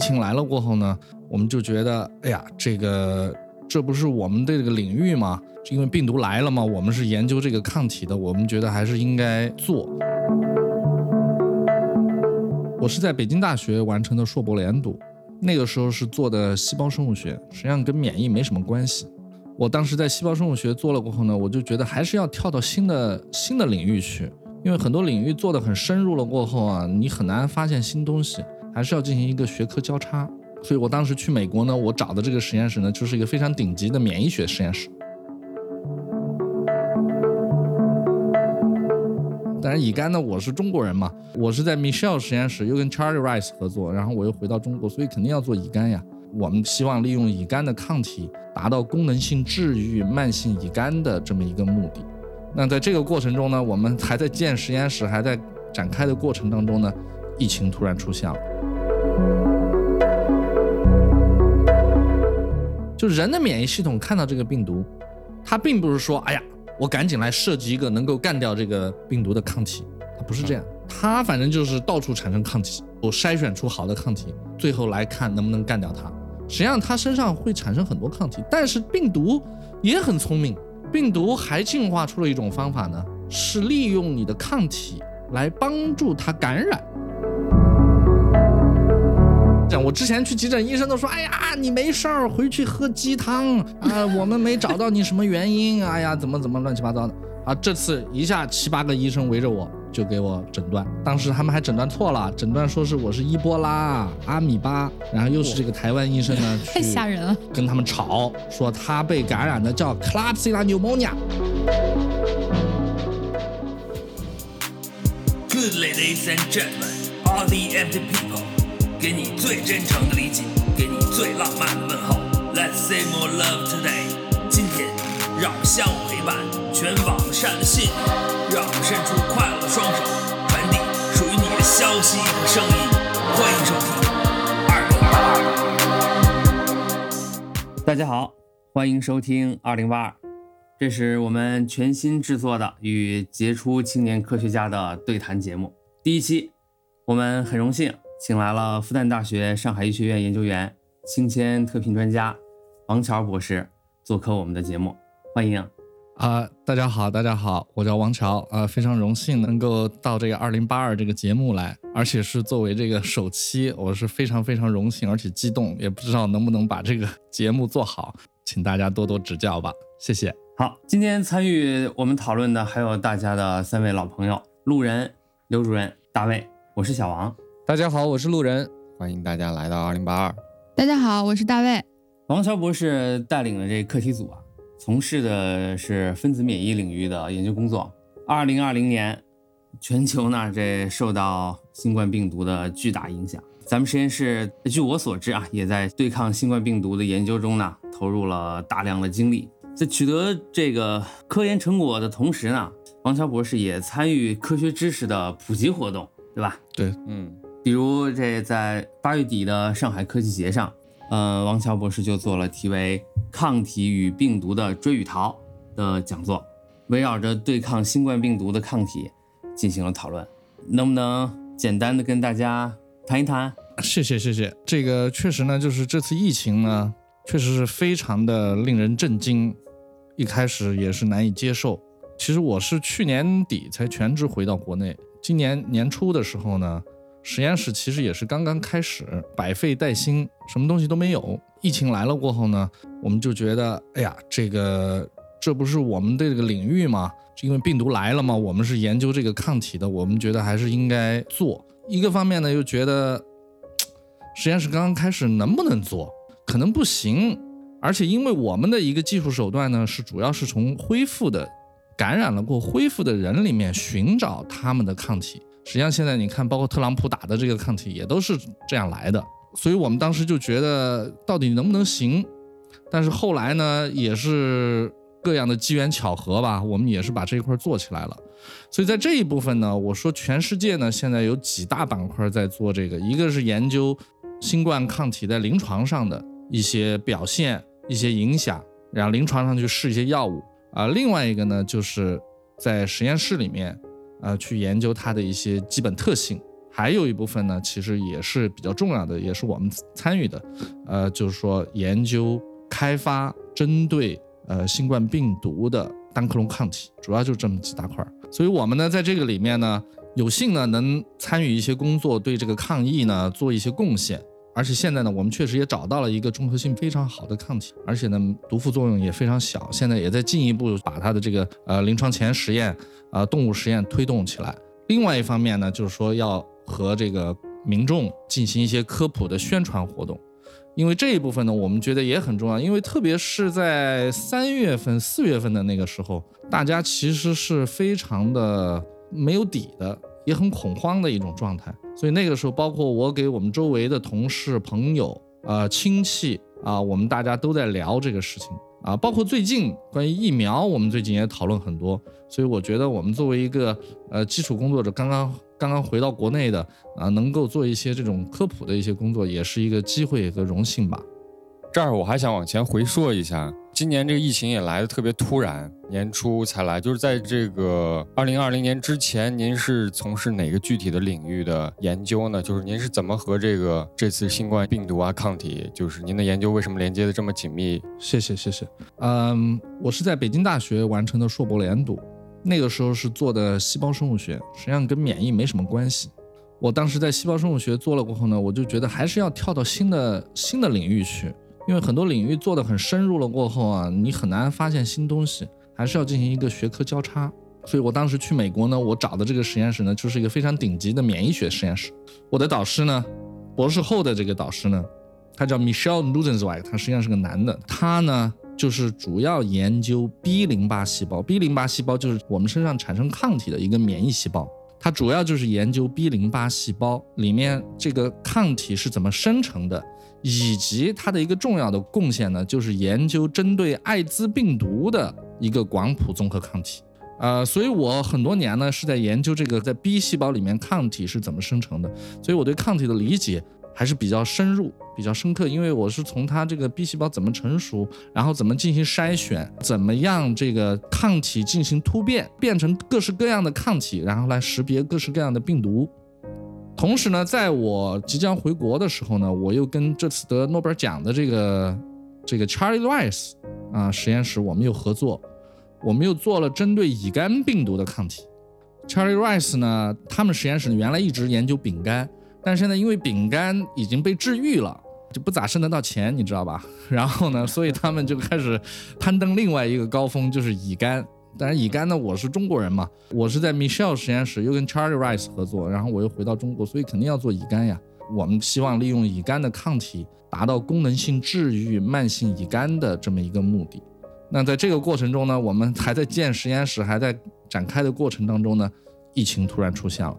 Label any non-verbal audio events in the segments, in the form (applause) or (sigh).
疫情来了过后呢，我们就觉得，哎呀，这个这不是我们的这个领域吗？因为病毒来了嘛，我们是研究这个抗体的，我们觉得还是应该做。我是在北京大学完成的硕博连读，那个时候是做的细胞生物学，实际上跟免疫没什么关系。我当时在细胞生物学做了过后呢，我就觉得还是要跳到新的新的领域去，因为很多领域做的很深入了过后啊，你很难发现新东西，还是要进行一个学科交叉。所以我当时去美国呢，我找的这个实验室呢，就是一个非常顶级的免疫学实验室。当然，乙肝呢，我是中国人嘛，我是在 Michelle 实验室又跟 Charlie Rice 合作，然后我又回到中国，所以肯定要做乙肝呀。我们希望利用乙肝的抗体，达到功能性治愈慢性乙肝的这么一个目的。那在这个过程中呢，我们还在建实验室，还在展开的过程当中呢，疫情突然出现了。就人的免疫系统看到这个病毒，它并不是说，哎呀。我赶紧来设计一个能够干掉这个病毒的抗体，它不是这样，它反正就是到处产生抗体，我筛选出好的抗体，最后来看能不能干掉它。实际上它身上会产生很多抗体，但是病毒也很聪明，病毒还进化出了一种方法呢，是利用你的抗体来帮助它感染。我之前去急诊，医生都说：“哎呀，你没事儿，回去喝鸡汤啊。”我们没找到你什么原因，哎呀，怎么怎么乱七八糟的啊！这次一下七八个医生围着我，就给我诊断。当时他们还诊断错了，诊断说是我是伊波拉、阿米巴，然后又是这个台湾医生呢，太吓人了，跟他们吵，说他被感染的叫 Klebsiella pneumonia。Good ladies and gentlemen, all the empty people. 给你最真诚的理解，给你最浪漫的问候。Let's say more love today。今天，让我们相互陪伴，全网善的信，让我们伸出快乐的双手，传递属于你的消息和声音。欢迎收听二零八二。大家好，欢迎收听二零八二，这是我们全新制作的与杰出青年科学家的对谈节目。第一期，我们很荣幸。请来了复旦大学上海医学院研究员、青签特聘专家王乔博士做客我们的节目，欢迎啊！大家好，大家好，我叫王乔啊，非常荣幸能够到这个二零八二这个节目来，而且是作为这个首期，我是非常非常荣幸而且激动，也不知道能不能把这个节目做好，请大家多多指教吧，谢谢。好，今天参与我们讨论的还有大家的三位老朋友：路人、刘主任、大卫，我是小王。大家好，我是路人，欢迎大家来到二零八二。大家好，我是大卫。王乔博士带领的这课题组啊，从事的是分子免疫领域的研究工作。二零二零年，全球呢这受到新冠病毒的巨大影响，咱们实验室据我所知啊，也在对抗新冠病毒的研究中呢投入了大量的精力。在取得这个科研成果的同时呢，王乔博士也参与科学知识的普及活动，对吧？对，嗯。比如这在八月底的上海科技节上，呃，王乔博士就做了题为《抗体与病毒的追与逃》的讲座，围绕着对抗新冠病毒的抗体进行了讨论。能不能简单的跟大家谈一谈？谢谢谢谢。这个确实呢，就是这次疫情呢，确实是非常的令人震惊，一开始也是难以接受。其实我是去年底才全职回到国内，今年年初的时候呢。实验室其实也是刚刚开始，百废待兴，什么东西都没有。疫情来了过后呢，我们就觉得，哎呀，这个这不是我们的这个领域吗？因为病毒来了嘛，我们是研究这个抗体的，我们觉得还是应该做。一个方面呢，又觉得实验室刚刚开始，能不能做？可能不行。而且因为我们的一个技术手段呢，是主要是从恢复的、感染了过恢复的人里面寻找他们的抗体。实际上，现在你看，包括特朗普打的这个抗体也都是这样来的，所以我们当时就觉得到底能不能行？但是后来呢，也是各样的机缘巧合吧，我们也是把这一块做起来了。所以在这一部分呢，我说全世界呢现在有几大板块在做这个，一个是研究新冠抗体在临床上的一些表现、一些影响，然后临床上去试一些药物啊；另外一个呢，就是在实验室里面。呃，去研究它的一些基本特性，还。有一部分呢，其实也是比较重要的，也是我们参与的，呃，就是说研究开发针对呃新冠病毒的单克隆抗体，主要就这么几大块。所以我们呢，在这个里面呢，有幸呢能参与一些工作，对这个抗疫呢做一些贡献。而且现在呢，我们确实也找到了一个综合性非常好的抗体，而且呢，毒副作用也非常小。现在也在进一步把它的这个呃临床前实验啊动物实验推动起来。另外一方面呢，就是说要和这个民众进行一些科普的宣传活动，因为这一部分呢，我们觉得也很重要。因为特别是在三月份、四月份的那个时候，大家其实是非常的没有底的。也很恐慌的一种状态，所以那个时候，包括我给我们周围的同事、朋友、呃亲戚啊，我们大家都在聊这个事情啊，包括最近关于疫苗，我们最近也讨论很多。所以我觉得我们作为一个呃基础工作者，刚刚刚刚回到国内的啊，能够做一些这种科普的一些工作，也是一个机会和荣幸吧。这儿我还想往前回溯一下。今年这个疫情也来的特别突然，年初才来，就是在这个二零二零年之前，您是从事哪个具体的领域的研究呢？就是您是怎么和这个这次新冠病毒啊抗体，就是您的研究为什么连接的这么紧密？谢谢谢谢。嗯，我是在北京大学完成的硕博连读，那个时候是做的细胞生物学，实际上跟免疫没什么关系。我当时在细胞生物学做了过后呢，我就觉得还是要跳到新的新的领域去。因为很多领域做的很深入了过后啊，你很难发现新东西，还是要进行一个学科交叉。所以我当时去美国呢，我找的这个实验室呢，就是一个非常顶级的免疫学实验室。我的导师呢，博士后的这个导师呢，他叫 Michelle Nuzenzweig，他实际上是个男的。他呢，就是主要研究 B 淋巴细胞。B 淋巴细胞就是我们身上产生抗体的一个免疫细胞。他主要就是研究 B 淋巴细胞里面这个抗体是怎么生成的。以及它的一个重要的贡献呢，就是研究针对艾滋病毒的一个广谱综合抗体。呃，所以我很多年呢是在研究这个在 B 细胞里面抗体是怎么生成的，所以我对抗体的理解还是比较深入、比较深刻。因为我是从它这个 B 细胞怎么成熟，然后怎么进行筛选，怎么样这个抗体进行突变，变成各式各样的抗体，然后来识别各式各样的病毒。同时呢，在我即将回国的时候呢，我又跟这次得诺贝尔奖的这个这个 Charlie Rice 啊实验室，我们又合作，我们又做了针对乙肝病毒的抗体。Charlie Rice 呢，他们实验室原来一直研究丙肝，但是现在因为丙肝已经被治愈了，就不咋挣得到钱，你知道吧？然后呢，所以他们就开始攀登另外一个高峰，就是乙肝。当然，乙肝呢，我是中国人嘛，我是在 Michelle 实验室又跟 Charlie Rice 合作，然后我又回到中国，所以肯定要做乙肝呀。我们希望利用乙肝的抗体，达到功能性治愈慢性乙肝的这么一个目的。那在这个过程中呢，我们还在建实验室，还在展开的过程当中呢，疫情突然出现了。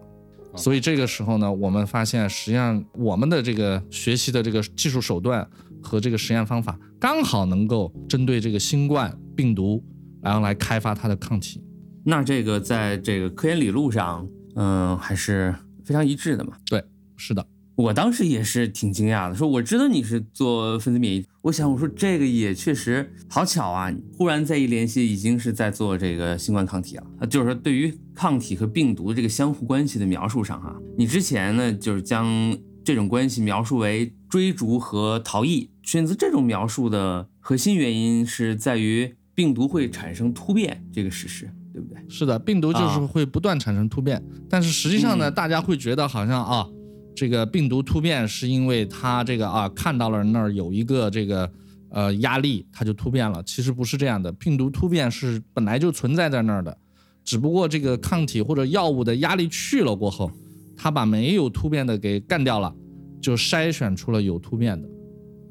所以这个时候呢，我们发现实际上我们的这个学习的这个技术手段和这个实验方法，刚好能够针对这个新冠病毒。然后来开发它的抗体，那这个在这个科研理路上，嗯，还是非常一致的嘛。对，是的，我当时也是挺惊讶的，说我知道你是做分子免疫，我想我说这个也确实好巧啊，忽然再一联系，已经是在做这个新冠抗体了。啊，就是说对于抗体和病毒这个相互关系的描述上，哈，你之前呢就是将这种关系描述为追逐和逃逸，选择这种描述的核心原因是在于。病毒会产生突变这个事实，对不对？是的，病毒就是会不断产生突变，但是实际上呢，大家会觉得好像啊，这个病毒突变是因为它这个啊看到了那儿有一个这个呃压力，它就突变了。其实不是这样的，病毒突变是本来就存在在那儿的，只不过这个抗体或者药物的压力去了过后，它把没有突变的给干掉了，就筛选出了有突变的。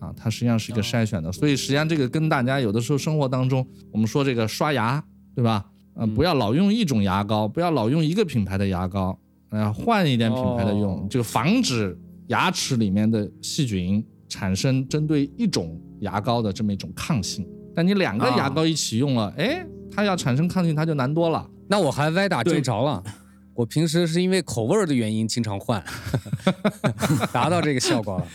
啊，它实际上是一个筛选的，所以实际上这个跟大家有的时候生活当中，我们说这个刷牙，对吧？嗯，不要老用一种牙膏，不要老用一个品牌的牙膏，嗯，换一点品牌的用，就防止牙齿里面的细菌产生针对一种牙膏的这么一种抗性。但你两个牙膏一起用了，哎，它要产生抗性，它就难多了。那我还歪打正着了。我平时是因为口味的原因经常换，(laughs) 达到这个效果了。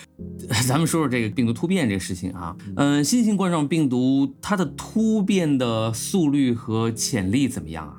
咱们说说这个病毒突变这个事情啊，嗯，新型冠状病毒它的突变的速率和潜力怎么样啊？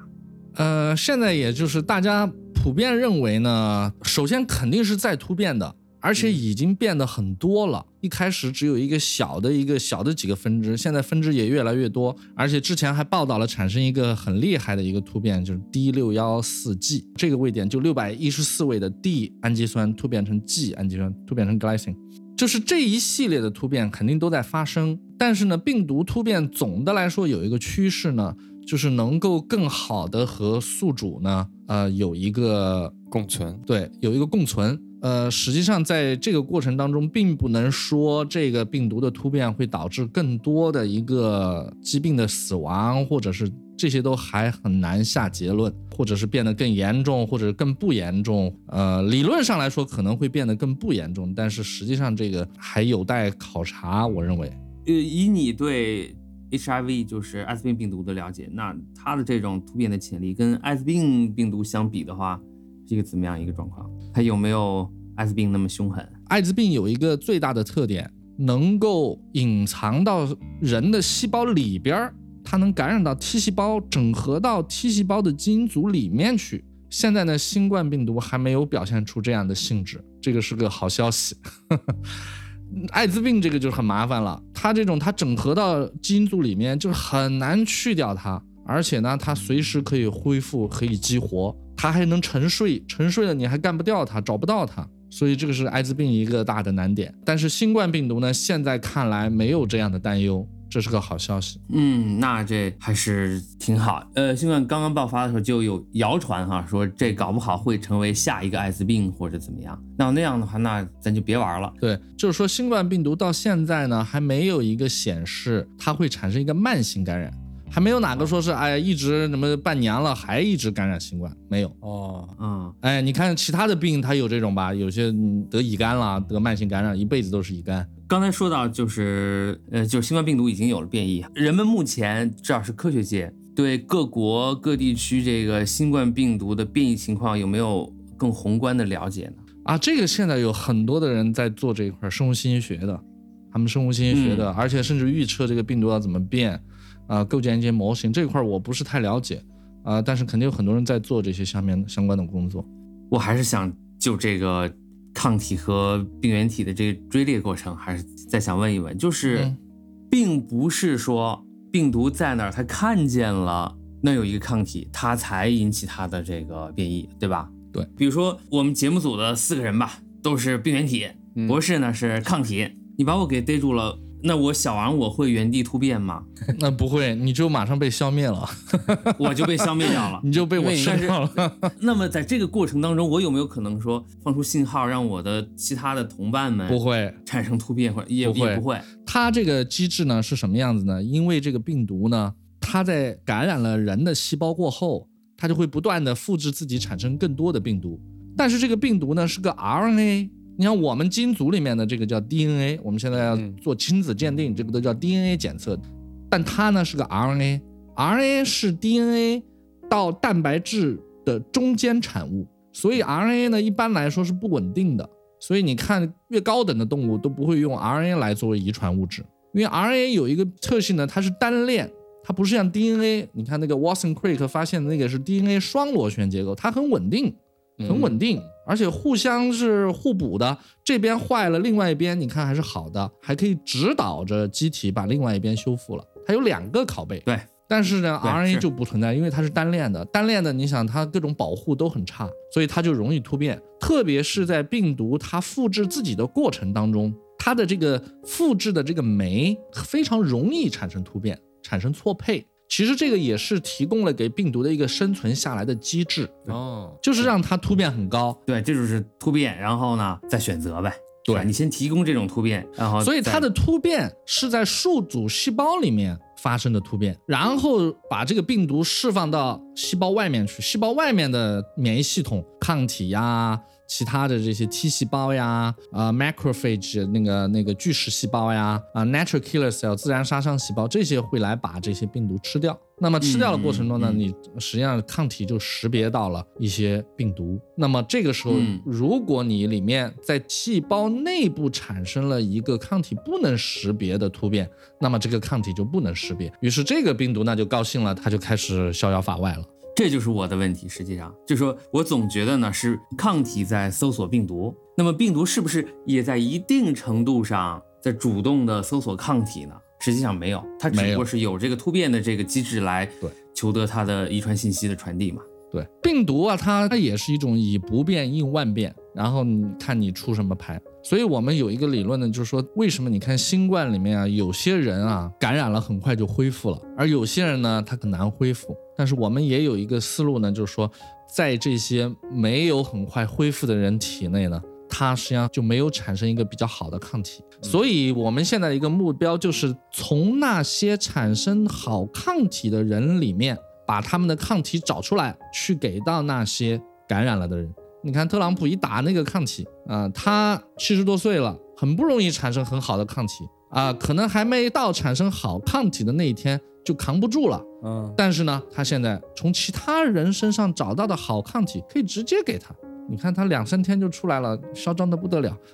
呃，现在也就是大家普遍认为呢，首先肯定是在突变的，而且已经变得很多了。一开始只有一个小的一个小的几个分支，现在分支也越来越多，而且之前还报道了产生一个很厉害的一个突变，就是 D 六幺四 G 这个位点，就六百一十四位的 D 氨基酸突变成 G 氨基酸，突变成 glycine。就是这一系列的突变肯定都在发生，但是呢，病毒突变总的来说有一个趋势呢，就是能够更好的和宿主呢，呃，有一个共存。对，有一个共存。呃，实际上在这个过程当中，并不能说这个病毒的突变会导致更多的一个疾病的死亡，或者是这些都还很难下结论，或者是变得更严重，或者更不严重。呃，理论上来说可能会变得更不严重，但是实际上这个还有待考察。我认为，呃，以你对 HIV 就是艾滋病病毒的了解，那它的这种突变的潜力跟艾滋病病毒相比的话，是一个怎么样一个状况？它有没有艾滋病那么凶狠？艾滋病有一个最大的特点，能够隐藏到人的细胞里边儿，它能感染到 T 细胞，整合到 T 细胞的基因组里面去。现在呢，新冠病毒还没有表现出这样的性质，这个是个好消息。(laughs) 艾滋病这个就很麻烦了，它这种它整合到基因组里面，就是很难去掉它，而且呢，它随时可以恢复，可以激活，它还能沉睡，沉睡了你还干不掉它，找不到它，所以这个是艾滋病一个大的难点。但是新冠病毒呢，现在看来没有这样的担忧。这是个好消息，嗯，那这还是挺好。呃，新冠刚刚爆发的时候就有谣传哈，说这搞不好会成为下一个艾滋病或者怎么样。那那样的话，那咱就别玩了。对，就是说新冠病毒到现在呢，还没有一个显示它会产生一个慢性感染，还没有哪个说是哎一直什么半年了还一直感染新冠，没有。哦，嗯，哎，你看其他的病它有这种吧，有些得乙肝了，得慢性感染一辈子都是乙肝。刚才说到就是呃，就是新冠病毒已经有了变异，人们目前至少是科学界对各国各地区这个新冠病毒的变异情况有没有更宏观的了解呢？啊，这个现在有很多的人在做这一块生物信息学的，他们生物信息学的，而且甚至预测这个病毒要怎么变，啊，构建一些模型这块我不是太了解，啊，但是肯定有很多人在做这些下面相关的工作。我还是想就这个。抗体和病原体的这个追猎过程，还是再想问一问，就是并不是说病毒在哪儿，它看见了那有一个抗体，它才引起它的这个变异，对吧？对，比如说我们节目组的四个人吧，都是病原体，博士呢是抗体，你把我给逮住了。那我小王我会原地突变吗？(laughs) 那不会，你就马上被消灭了，(laughs) 我就被消灭掉了，你就被我吃掉了。(laughs) 那么在这个过程当中，我有没有可能说放出信号，让我的其他的同伴们不会产生突变，或者也会不会？它这个机制呢是什么样子呢？因为这个病毒呢，它在感染了人的细胞过后，它就会不断的复制自己，产生更多的病毒。但是这个病毒呢是个 RNA。你像我们基因组里面的这个叫 DNA，我们现在要做亲子鉴定，这个都叫 DNA 检测，但它呢是个 RNA，RNA 是 DNA 到蛋白质的中间产物，所以 RNA 呢一般来说是不稳定的，所以你看越高等的动物都不会用 RNA 来作为遗传物质，因为 RNA 有一个特性呢，它是单链，它不是像 DNA，你看那个 Watson Crick 发现的那个是 DNA 双螺旋结构，它很稳定。很稳定，而且互相是互补的。这边坏了，另外一边你看还是好的，还可以指导着机体把另外一边修复了。它有两个拷贝。对，但是呢，RNA 就不存在，因为它是单链的。单链的，你想它各种保护都很差，所以它就容易突变。特别是在病毒它复制自己的过程当中，它的这个复制的这个酶非常容易产生突变，产生错配。其实这个也是提供了给病毒的一个生存下来的机制哦，就是让它突变很高。对，这就是突变，然后呢再选择呗。对你先提供这种突变，然后所以它的突变是在数组细胞里面发生的突变，然后把这个病毒释放到细胞外面去，细胞外面的免疫系统抗体呀。其他的这些 T 细胞呀，啊，macrophage 那个那个巨噬细胞呀，啊，natural killer cell 自然杀伤细胞，这些会来把这些病毒吃掉。那么吃掉的过程中呢，你实际上抗体就识别到了一些病毒。那么这个时候，如果你里面在细胞内部产生了一个抗体不能识别的突变，那么这个抗体就不能识别。于是这个病毒那就高兴了，它就开始逍遥法外了。这就是我的问题。实际上，就说我总觉得呢是抗体在搜索病毒，那么病毒是不是也在一定程度上在主动的搜索抗体呢？实际上没有，它只不过是有这个突变的这个机制来求得它的遗传信息的传递嘛。对，病毒啊，它它也是一种以不变应万变，然后你看你出什么牌。所以我们有一个理论呢，就是说为什么你看新冠里面啊，有些人啊感染了很快就恢复了，而有些人呢他很难恢复。但是我们也有一个思路呢，就是说在这些没有很快恢复的人体内呢，它实际上就没有产生一个比较好的抗体。所以我们现在的一个目标就是从那些产生好抗体的人里面。把他们的抗体找出来，去给到那些感染了的人。你看特朗普一打那个抗体啊，他七十多岁了，很不容易产生很好的抗体啊，可能还没到产生好抗体的那一天就扛不住了。嗯，但是呢，他现在从其他人身上找到的好抗体，可以直接给他。你看他两三天就出来了，嚣张的不得了，(laughs)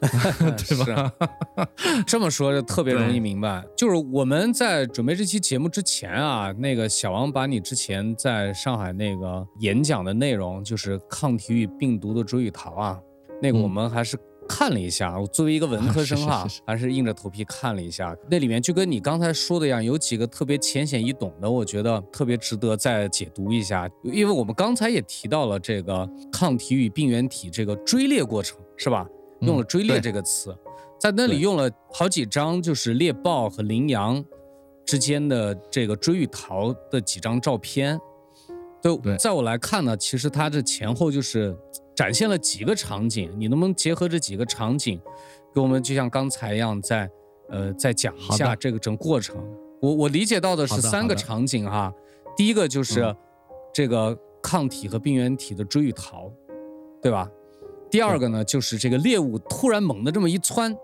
对吧？(laughs) 这么说就特别容易明白。就是我们在准备这期节目之前啊，那个小王把你之前在上海那个演讲的内容，就是抗体与病毒的追与逃啊，那个我们还是。看了一下，我作为一个文科生哈，还是硬着头皮看了一下。那里面就跟你刚才说的一样，有几个特别浅显易懂的，我觉得特别值得再解读一下。因为我们刚才也提到了这个抗体与病原体这个追猎过程，是吧？用了“追猎”这个词，在那里用了好几张，就是猎豹和羚羊之间的这个追与逃的几张照片。对在我来看呢，其实它这前后就是。展现了几个场景，你能不能结合这几个场景，给我们就像刚才一样，再呃再讲一下这个整过程？我我理解到的是三个场景哈，第一个就是这个抗体和病原体的追与逃，对吧？第二个呢就是这个猎物突然猛的这么一窜，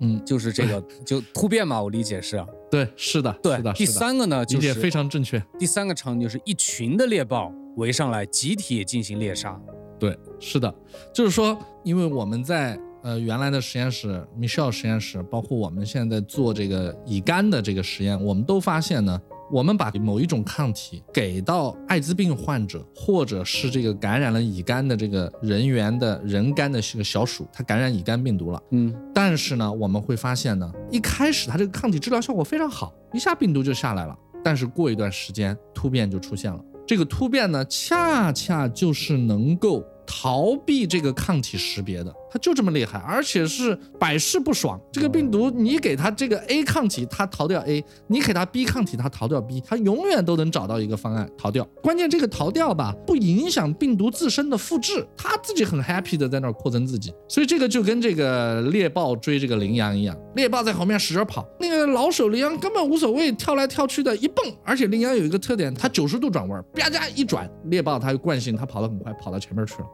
嗯，就是这个 (laughs) 就突变嘛，我理解是。对，是的，对的。第三个呢，理解非常正确。第三个场景就是一群的猎豹围上来，集体进行猎杀。对，是的，就是说，因为我们在呃原来的实验室，Michelle 实验室，包括我们现在在做这个乙肝的这个实验，我们都发现呢，我们把某一种抗体给到艾滋病患者，或者是这个感染了乙肝的这个人员的人肝的这个小鼠，它感染乙肝病毒了，嗯，但是呢，我们会发现呢，一开始它这个抗体治疗效果非常好，一下病毒就下来了，但是过一段时间突变就出现了。这个突变呢，恰恰就是能够逃避这个抗体识别的。它就这么厉害，而且是百试不爽。这个病毒，你给它这个 A 抗体，它逃掉 A；你给它 B 抗体，它逃掉 B。它永远都能找到一个方案逃掉。关键这个逃掉吧，不影响病毒自身的复制，它自己很 happy 的在那儿扩增自己。所以这个就跟这个猎豹追这个羚羊一样，猎豹在后面使劲跑，那个老手羚羊根本无所谓，跳来跳去的一蹦。而且羚羊有一个特点，它九十度转弯，啪嗒一转，猎豹它有惯性，它跑得很快，跑到前面去了。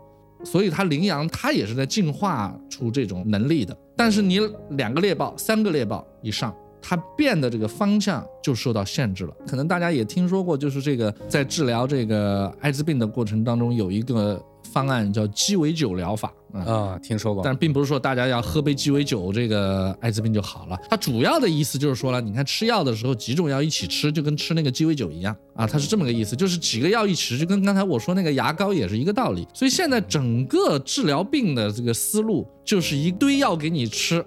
所以它羚羊它也是在进化出这种能力的，但是你两个猎豹、三个猎豹以上，它变的这个方向就受到限制了。可能大家也听说过，就是这个在治疗这个艾滋病的过程当中，有一个方案叫鸡尾酒疗法。啊，听说过，但并不是说大家要喝杯鸡尾酒，这个艾滋病就好了。它主要的意思就是说了，你看吃药的时候，几种药一起吃，就跟吃那个鸡尾酒一样啊，它是这么个意思，就是几个药一起吃，就跟刚才我说那个牙膏也是一个道理。所以现在整个治疗病的这个思路，就是一堆药给你吃，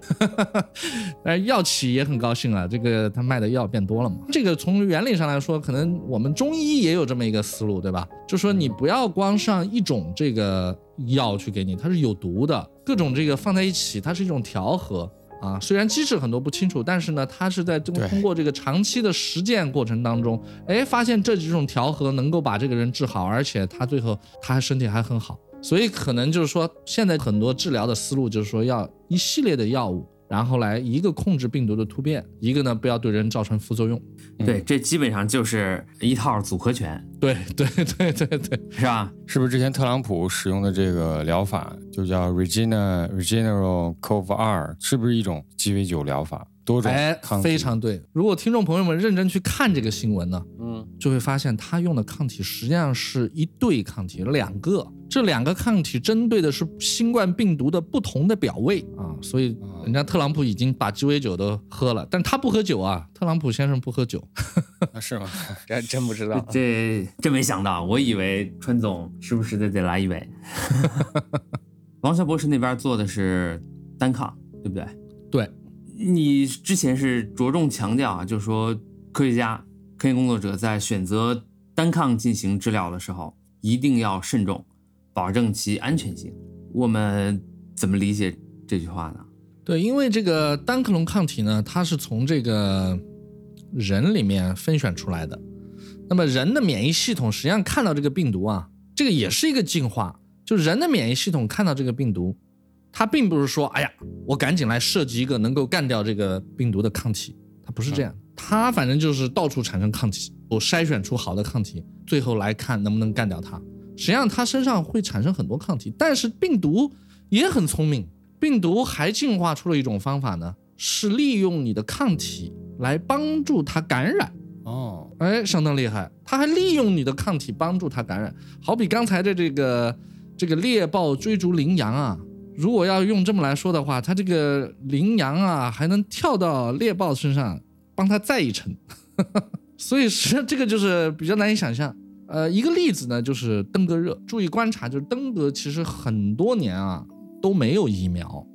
(laughs) 但是药企也很高兴啊，这个他卖的药变多了嘛。这个从原理上来说，可能我们中医也有这么一个思路，对吧？就说你不要光上一种这个。药去给你，它是有毒的，各种这个放在一起，它是一种调和啊。虽然机制很多不清楚，但是呢，它是在通过这个长期的实践过程当中，哎，发现这几种调和能够把这个人治好，而且他最后他身体还很好。所以可能就是说，现在很多治疗的思路就是说要一系列的药物。然后来一个控制病毒的突变，一个呢不要对人造成副作用。对，这基本上就是一套组合拳。对对对对对，是吧？是不是之前特朗普使用的这个疗法就叫 Regina Regeneron Cov 二，是不是一种鸡尾酒疗法？多种哎抗，体非常对。如果听众朋友们认真去看这个新闻呢，嗯就会发现他用的抗体实际上是一对抗体，两个。这两个抗体针对的是新冠病毒的不同的表位啊，所以人家特朗普已经把鸡尾酒都喝了，但他不喝酒啊，特朗普先生不喝酒。(laughs) 啊是吗？(laughs) 这真不知道。(laughs) 这真没想到，我以为川总时不时的得来一杯。王小博士那边做的是单抗，对不对？对，你之前是着重强调啊，就是说科学家、科研工作者在选择单抗进行治疗的时候，一定要慎重，保证其安全性。我们怎么理解这句话呢？对，因为这个单克隆抗体呢，它是从这个人里面分选出来的。那么人的免疫系统实际上看到这个病毒啊，这个也是一个进化，就人的免疫系统看到这个病毒，它并不是说，哎呀，我赶紧来设计一个能够干掉这个病毒的抗体，他不是这样，他反正就是到处产生抗体，我筛选出好的抗体，最后来看能不能干掉它。实际上它身上会产生很多抗体，但是病毒也很聪明，病毒还进化出了一种方法呢，是利用你的抗体来帮助它感染。哦，哎，相当厉害，它还利用你的抗体帮助它感染。好比刚才的这个这个猎豹追逐羚羊啊，如果要用这么来说的话，它这个羚羊啊还能跳到猎豹身上帮它载一程，(laughs) 所以实这个就是比较难以想象。呃，一个例子呢就是登革热，注意观察，就是登革其实很多年啊都没有疫苗，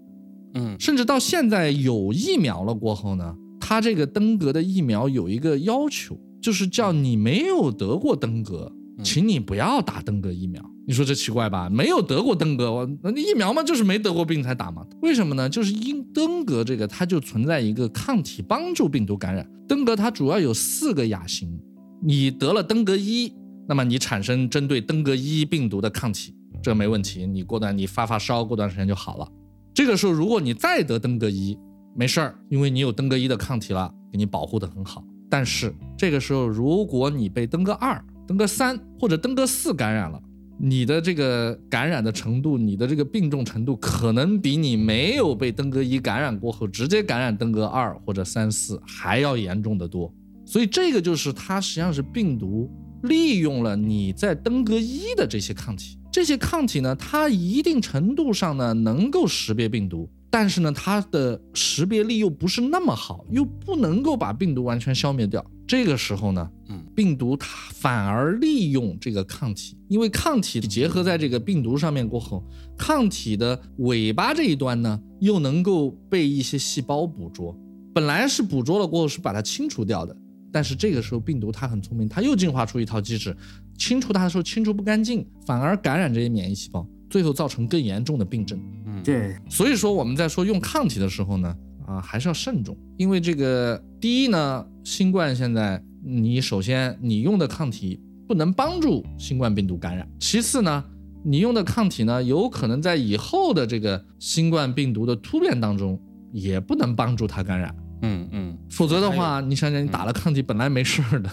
嗯。甚至到现在有疫苗了过后呢，它这个登革的疫苗有一个要求，就是叫你没有得过登革，嗯。请你不要打登革疫苗。你说这奇怪吧？没有得过登革，我那疫苗嘛，就是没得过病才打嘛。为什么呢？就是因登革这个它就存在一个抗体帮助病毒感染。登革它主要有四个亚型，你得了登革一，那么你产生针对登革一病毒的抗体，这没问题。你过段你发发烧，过段时间就好了。这个时候，如果你再得登革一，没事儿，因为你有登革一的抗体了，给你保护的很好。但是这个时候，如果你被登革二、登革三或者登革四感染了，你的这个感染的程度，你的这个病重程度，可能比你没有被登革一感染过后直接感染登革二或者三四还要严重的多。所以这个就是它实际上是病毒利用了你在登革一的这些抗体，这些抗体呢，它一定程度上呢能够识别病毒，但是呢，它的识别力又不是那么好，又不能够把病毒完全消灭掉。这个时候呢，嗯，病毒它反而利用这个抗体，因为抗体结合在这个病毒上面过后，抗体的尾巴这一端呢，又能够被一些细胞捕捉。本来是捕捉了过后是把它清除掉的，但是这个时候病毒它很聪明，它又进化出一套机制，清除它的时候清除不干净，反而感染这些免疫细胞，最后造成更严重的病症。嗯，对所以说我们在说用抗体的时候呢，啊还是要慎重，因为这个第一呢，新冠现在你首先你用的抗体不能帮助新冠病毒感染，其次呢，你用的抗体呢有可能在以后的这个新冠病毒的突变当中也不能帮助它感染。嗯嗯，否则的话，你想想，你打了抗体本来没事儿的，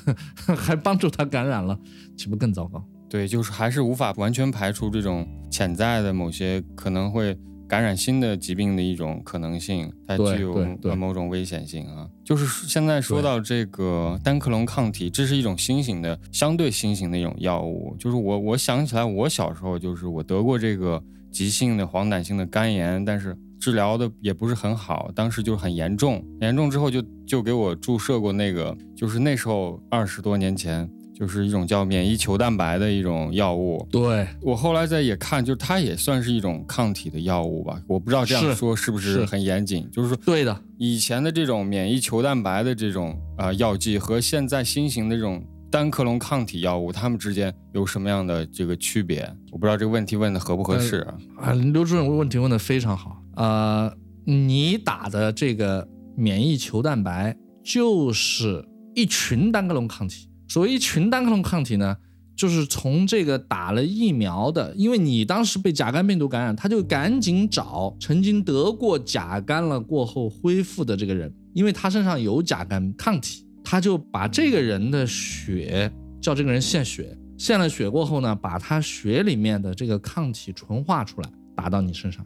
(laughs) 还帮助它感染了，岂不更糟糕？对，就是还是无法完全排除这种潜在的某些可能会感染新的疾病的一种可能性，它具有某种危险性啊。就是现在说到这个单克隆抗体，这是一种新型的、相对新型的一种药物。就是我我想起来，我小时候就是我得过这个急性的黄疸性的肝炎，但是治疗的也不是很好，当时就是很严重，严重之后就就给我注射过那个，就是那时候二十多年前。就是一种叫免疫球蛋白的一种药物，对，我后来在也看，就是它也算是一种抗体的药物吧。我不知道这样说是不是是很严谨，就是说对的，以前的这种免疫球蛋白的这种啊、呃药剂和现在新型的这种单克隆抗体药物，它们之间有什么样的这个区别？我不知道这个问题问的合不合适啊。啊，刘主任问题问的非常好。呃，你打的这个免疫球蛋白就是一群单克隆抗体。所谓一群单克隆抗体呢，就是从这个打了疫苗的，因为你当时被甲肝病毒感染，他就赶紧找曾经得过甲肝了过后恢复的这个人，因为他身上有甲肝抗体，他就把这个人的血叫这个人献血，献了血过后呢，把他血里面的这个抗体纯化出来，打到你身上。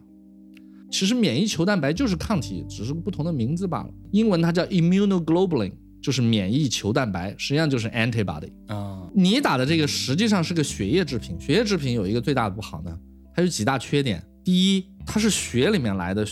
其实免疫球蛋白就是抗体，只是不同的名字罢了。英文它叫 immunoglobulin，就是免疫球蛋白，实际上就是 antibody 啊。你打的这个实际上是个血液制品，血液制品有一个最大的不好呢，它有几大缺点。第一，它是血里面来的，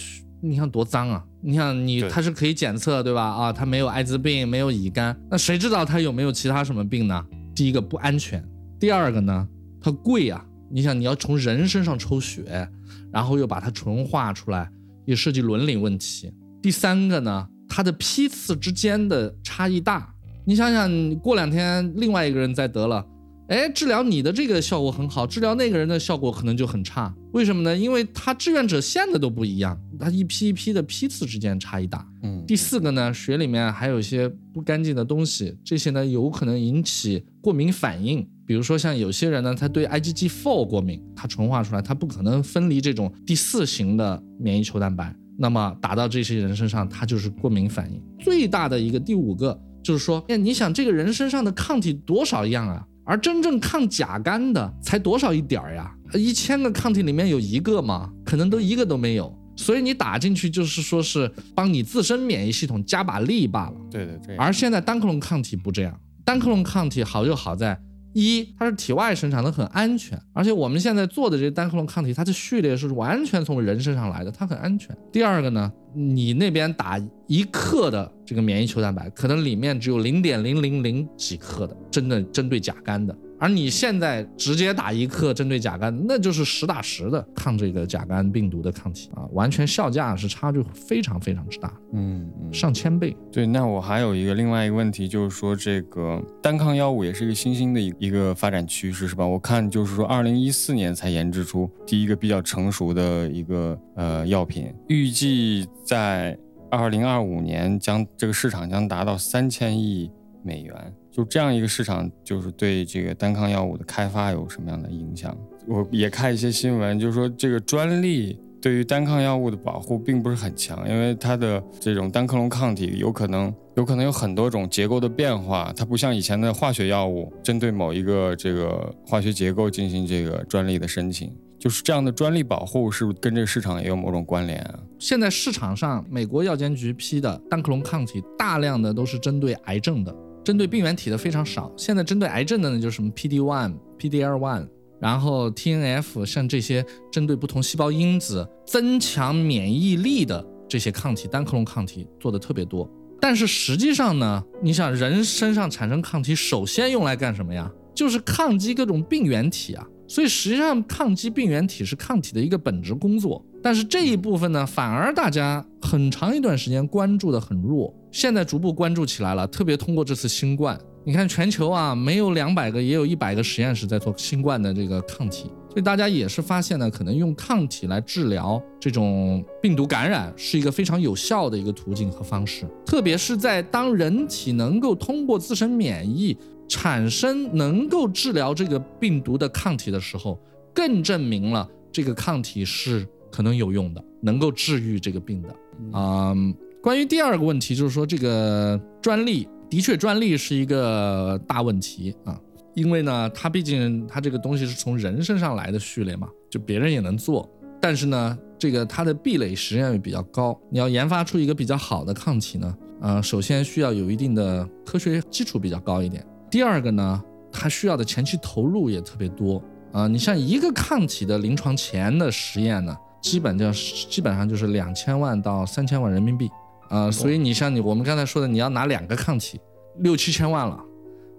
你看多脏啊！你想你它是可以检测对吧？啊，它没有艾滋病，没有乙肝，那谁知道它有没有其他什么病呢？第一个不安全，第二个呢，它贵啊！你想你要从人身上抽血，然后又把它纯化出来，也涉及伦理问题。第三个呢，它的批次之间的差异大，你想想，过两天另外一个人再得了。哎，治疗你的这个效果很好，治疗那个人的效果可能就很差。为什么呢？因为他志愿者献的都不一样，他一批一批的批次之间差异大。嗯，第四个呢，血里面还有一些不干净的东西，这些呢有可能引起过敏反应。比如说像有些人呢，他对 IgG4 过敏，他纯化出来，他不可能分离这种第四型的免疫球蛋白，那么打到这些人身上，它就是过敏反应。最大的一个第五个就是说，哎，你想这个人身上的抗体多少样啊？而真正抗甲肝的才多少一点儿呀？一千个抗体里面有一个吗？可能都一个都没有。所以你打进去就是说是帮你自身免疫系统加把力罢了。对对，对。而现在单克隆抗体不这样，单克隆抗体好就好在。一，它是体外生产的，很安全，而且我们现在做的这些单克隆抗体，它的序列是完全从人身上来的，它很安全。第二个呢，你那边打一克的这个免疫球蛋白，可能里面只有零点零零零几克的，真的针对甲肝的。而你现在直接打一克针对甲肝，那就是实打实的抗这个甲肝病毒的抗体啊，完全效价是差距非常非常之大，嗯，上千倍。对，那我还有一个另外一个问题，就是说这个单抗药物也是一个新兴的一一个发展趋势，是吧？我看就是说，二零一四年才研制出第一个比较成熟的一个呃药品，预计在二零二五年将这个市场将达到三千亿美元。就这样一个市场，就是对这个单抗药物的开发有什么样的影响？我也看一些新闻，就是说这个专利对于单抗药物的保护并不是很强，因为它的这种单克隆抗体有可能有可能有很多种结构的变化，它不像以前的化学药物，针对某一个这个化学结构进行这个专利的申请，就是这样的专利保护是不是跟这个市场也有某种关联啊？现在市场上美国药监局批的单克隆抗体，大量的都是针对癌症的。针对病原体的非常少，现在针对癌症的呢，就是什么 PD one、PDL one，然后 TNF，像这些针对不同细胞因子增强免疫力的这些抗体，单克隆抗体做的特别多。但是实际上呢，你想人身上产生抗体，首先用来干什么呀？就是抗击各种病原体啊。所以实际上抗击病原体是抗体的一个本职工作。但是这一部分呢，反而大家很长一段时间关注的很弱，现在逐步关注起来了。特别通过这次新冠，你看全球啊，没有两百个，也有一百个实验室在做新冠的这个抗体，所以大家也是发现呢，可能用抗体来治疗这种病毒感染是一个非常有效的一个途径和方式。特别是在当人体能够通过自身免疫产生能够治疗这个病毒的抗体的时候，更证明了这个抗体是。可能有用的，能够治愈这个病的。嗯，关于第二个问题，就是说这个专利的确专利是一个大问题啊，因为呢，它毕竟它这个东西是从人身上来的序列嘛，就别人也能做，但是呢，这个它的壁垒实际上也比较高。你要研发出一个比较好的抗体呢，呃，首先需要有一定的科学基础比较高一点。第二个呢，它需要的前期投入也特别多啊。你像一个抗体的临床前的实验呢。基本就基本上就是两千万到三千万人民币，呃，所以你像你我们刚才说的，你要拿两个抗体，六七千万了，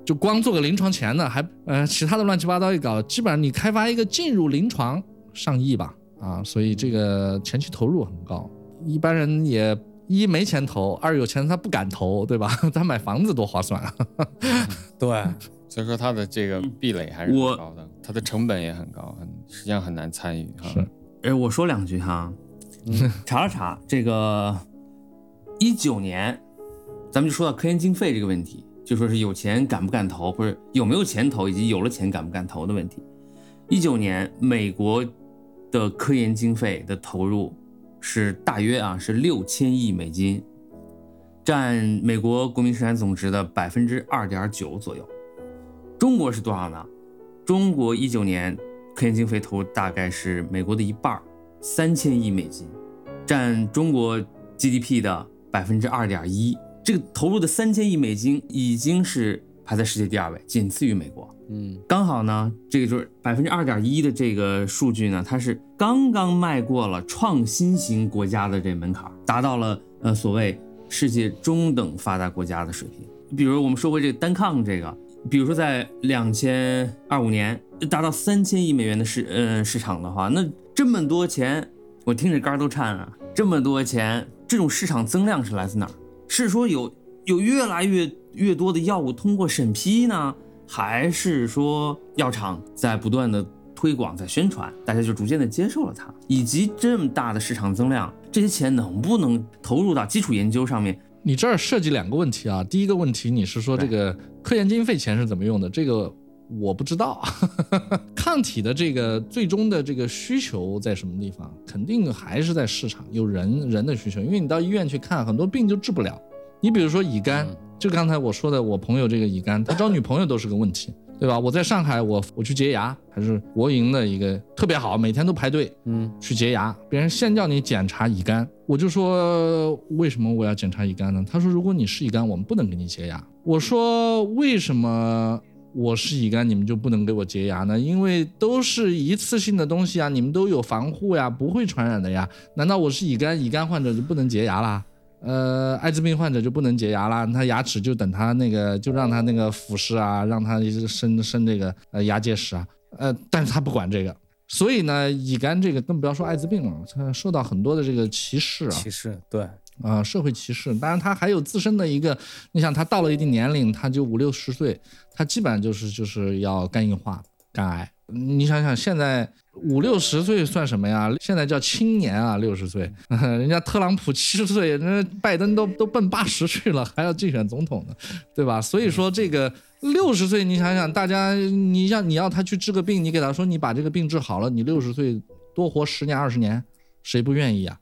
就光做个临床前的，还呃其他的乱七八糟一搞，基本上你开发一个进入临床上亿吧，啊，所以这个前期投入很高，一般人也一没钱投，二有钱他不敢投，对吧？(laughs) 他买房子多划算啊，(laughs) 对，(laughs) 所以说他的这个壁垒还是很高的，他的成本也很高，很实际上很难参与哈。哎，我说两句哈，查了查这个一九年，咱们就说到科研经费这个问题，就说是有钱敢不敢投，不是有没有钱投，以及有了钱敢不敢投的问题。一九年美国的科研经费的投入是大约啊是六千亿美金，占美国国民生产总值的百分之二点九左右。中国是多少呢？中国一九年。科研经费投入大概是美国的一半三千亿美金，占中国 GDP 的百分之二点一。这个投入的三千亿美金已经是排在世界第二位，仅次于美国。嗯，刚好呢，这个就是百分之二点一的这个数据呢，它是刚刚迈过了创新型国家的这门槛，达到了呃所谓世界中等发达国家的水平。比如我们说过这个单抗这个，比如说在两千二五年达到三千亿美元的市呃市场的话，那这么多钱，我听着肝都颤啊！这么多钱，这种市场增量是来自哪儿？是说有有越来越越多的药物通过审批呢？还是说药厂在不断的推广、在宣传，大家就逐渐的接受了它，以及这么大的市场增量，这些钱能不能投入到基础研究上面？你这儿涉及两个问题啊，第一个问题你是说这个科研经费钱是怎么用的？这个我不知道。(laughs) 抗体的这个最终的这个需求在什么地方？肯定还是在市场，有人人的需求，因为你到医院去看，很多病就治不了。你比如说乙肝。就刚才我说的，我朋友这个乙肝，他找女朋友都是个问题，对吧？我在上海，我我去洁牙，还是国营的一个特别好，每天都排队，嗯，去洁牙，别人先叫你检查乙肝，我就说为什么我要检查乙肝呢？他说如果你是乙肝，我们不能给你洁牙。我说为什么我是乙肝，你们就不能给我洁牙呢？因为都是一次性的东西啊，你们都有防护呀，不会传染的呀。难道我是乙肝，乙肝患者就不能洁牙啦？呃，艾滋病患者就不能洁牙啦？他牙齿就等他那个，就让他那个腐蚀啊，让他生生这个呃牙结石啊。呃，但是他不管这个，所以呢，乙肝这个更不要说艾滋病了，他受到很多的这个歧视啊。歧视，对，啊，社会歧视。当然，他还有自身的一个，你想他到了一定年龄，他就五六十岁，他基本上就是就是要肝硬化、肝癌。你想想，现在五六十岁算什么呀？现在叫青年啊，六十岁，(laughs) 人家特朗普七十岁，人家拜登都都奔八十去了，还要竞选总统呢，对吧？所以说这个六十岁，你想想，大家，你像你要他去治个病，你给他说你把这个病治好了，你六十岁多活十年二十年，谁不愿意啊？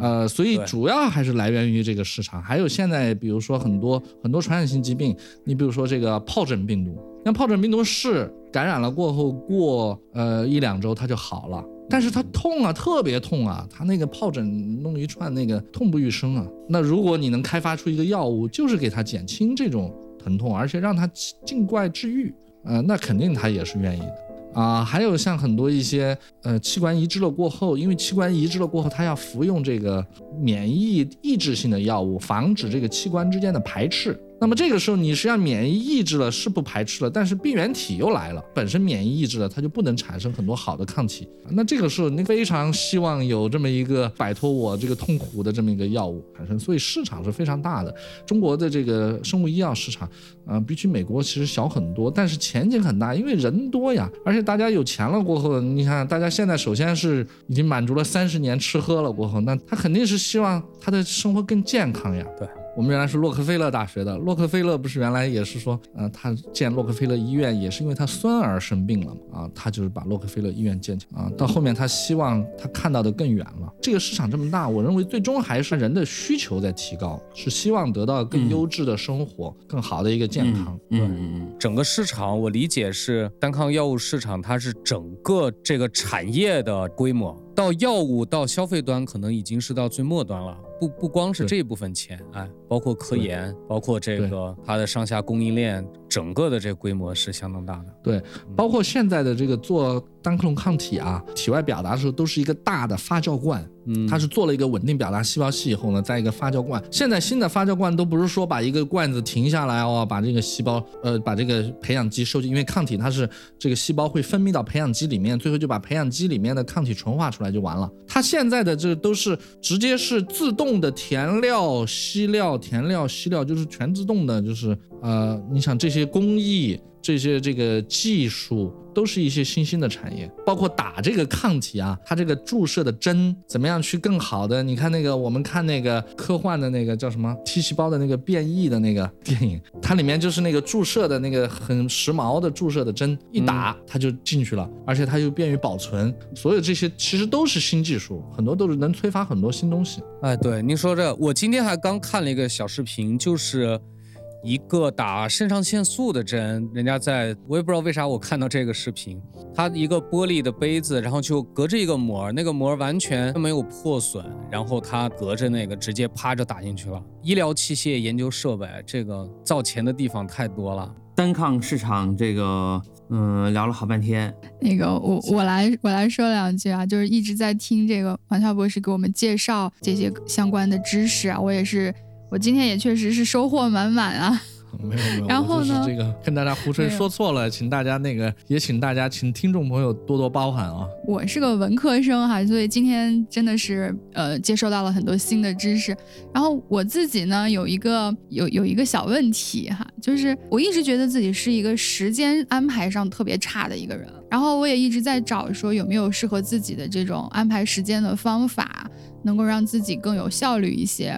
呃，所以主要还是来源于这个市场，还有现在比如说很多很多传染性疾病，你比如说这个疱疹病毒，那疱疹病毒是感染了过后过呃一两周它就好了，但是它痛啊，特别痛啊，它那个疱疹弄一串那个痛不欲生啊。那如果你能开发出一个药物，就是给它减轻这种疼痛，而且让它尽快治愈，呃，那肯定他也是愿意的。啊，还有像很多一些呃器官移植了过后，因为器官移植了过后，他要服用这个免疫抑制性的药物，防止这个器官之间的排斥。那么这个时候，你实际上免疫抑制了，是不排斥了，但是病原体又来了，本身免疫抑制了，它就不能产生很多好的抗体。那这个时候，你非常希望有这么一个摆脱我这个痛苦的这么一个药物产生，所以市场是非常大的。中国的这个生物医药市场，啊，比起美国其实小很多，但是前景很大，因为人多呀，而且大家有钱了过后，你看大家现在首先是已经满足了三十年吃喝了过后，那他肯定是希望他的生活更健康呀。对。我们原来是洛克菲勒大学的，洛克菲勒不是原来也是说，呃，他建洛克菲勒医院也是因为他孙儿生病了嘛，啊，他就是把洛克菲勒医院建起来啊。到后面他希望他看到的更远了，这个市场这么大，我认为最终还是人的需求在提高，是希望得到更优质的生活，更好的一个健康。嗯嗯，整个市场我理解是单抗药物市场，它是整个这个产业的规模。到药物到消费端，可能已经是到最末端了。不不光是这一部分钱，哎，包括科研，包括这个它的上下供应链，整个的这个规模是相当大的。对，包括现在的这个做。单克隆抗体啊，体外表达的时候都是一个大的发酵罐，嗯，它是做了一个稳定表达细胞器以后呢，在一个发酵罐。现在新的发酵罐都不是说把一个罐子停下来哦，把这个细胞，呃，把这个培养基收进，因为抗体它是这个细胞会分泌到培养基里面，最后就把培养基里面的抗体纯化出来就完了。它现在的这都是直接是自动的填料、吸料、填料、吸料，就是全自动的，就是呃，你想这些工艺。这些这个技术都是一些新兴的产业，包括打这个抗体啊，它这个注射的针怎么样去更好的？你看那个，我们看那个科幻的那个叫什么 T 细胞的那个变异的那个电影，它里面就是那个注射的那个很时髦的注射的针，一打它就进去了，而且它又便于保存。所有这些其实都是新技术，很多都是能催发很多新东西。哎，对，您说这，我今天还刚看了一个小视频，就是。一个打肾上腺素的针，人家在我也不知道为啥我看到这个视频，它一个玻璃的杯子，然后就隔着一个膜，那个膜完全没有破损，然后它隔着那个直接趴着打进去了。医疗器械研究设备，这个造钱的地方太多了。单抗市场这个，嗯，聊了好半天。那个，我我来我来说两句啊，就是一直在听这个王乔博士给我们介绍这些相关的知识啊，我也是，我今天也确实是收获满满啊。没有没有，然后呢？这个跟大家胡吹说错了，请大家那个也请大家请听众朋友多多包涵啊。我是个文科生哈，所以今天真的是呃接受到了很多新的知识。然后我自己呢有一个有有一个小问题哈，就是我一直觉得自己是一个时间安排上特别差的一个人，然后我也一直在找说有没有适合自己的这种安排时间的方法，能够让自己更有效率一些。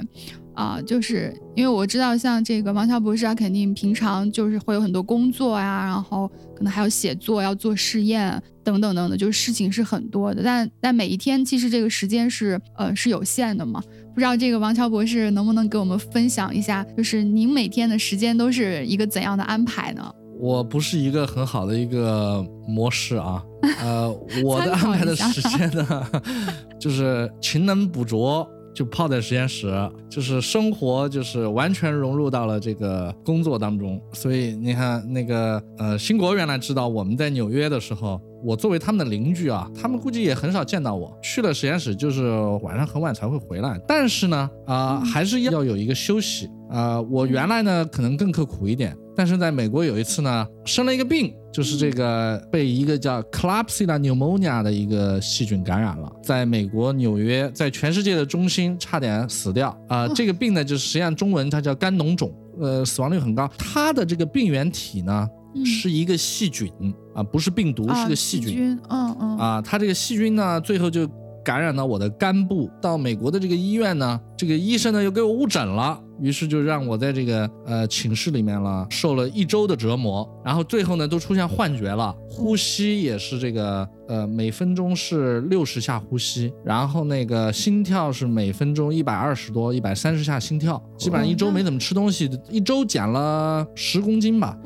啊，就是因为我知道，像这个王乔博士，他肯定平常就是会有很多工作呀，然后可能还要写作，要做试验等等等等，就是事情是很多的。但但每一天其实这个时间是呃是有限的嘛？不知道这个王乔博士能不能给我们分享一下，就是您每天的时间都是一个怎样的安排呢？我不是一个很好的一个模式啊，(laughs) 呃，我的安排的时间呢，(laughs) 就是勤能补拙。就泡在实验室，就是生活，就是完全融入到了这个工作当中。所以你看，那个呃，新国原来知道我们在纽约的时候，我作为他们的邻居啊，他们估计也很少见到我。去了实验室就是晚上很晚才会回来。但是呢，啊，还是要有一个休息。啊，我原来呢可能更刻苦一点。但是在美国有一次呢，生了一个病，就是这个被一个叫 Klebsiella pneumonia 的一个细菌感染了，在美国纽约，在全世界的中心差点死掉啊！这个病呢，就是实际上中文它叫肝脓肿，呃，死亡率很高。它的这个病原体呢是一个细菌啊，不是病毒，是个细菌。嗯嗯。啊，它这个细菌呢，最后就感染到我的肝部。到美国的这个医院呢，这个医生呢又给我误诊了。于是就让我在这个呃寝室里面了，受了一周的折磨，然后最后呢都出现幻觉了，呼吸也是这个呃每分钟是六十下呼吸，然后那个心跳是每分钟一百二十多、一百三十下心跳，基本上一周没怎么吃东西，一周减了十公斤吧。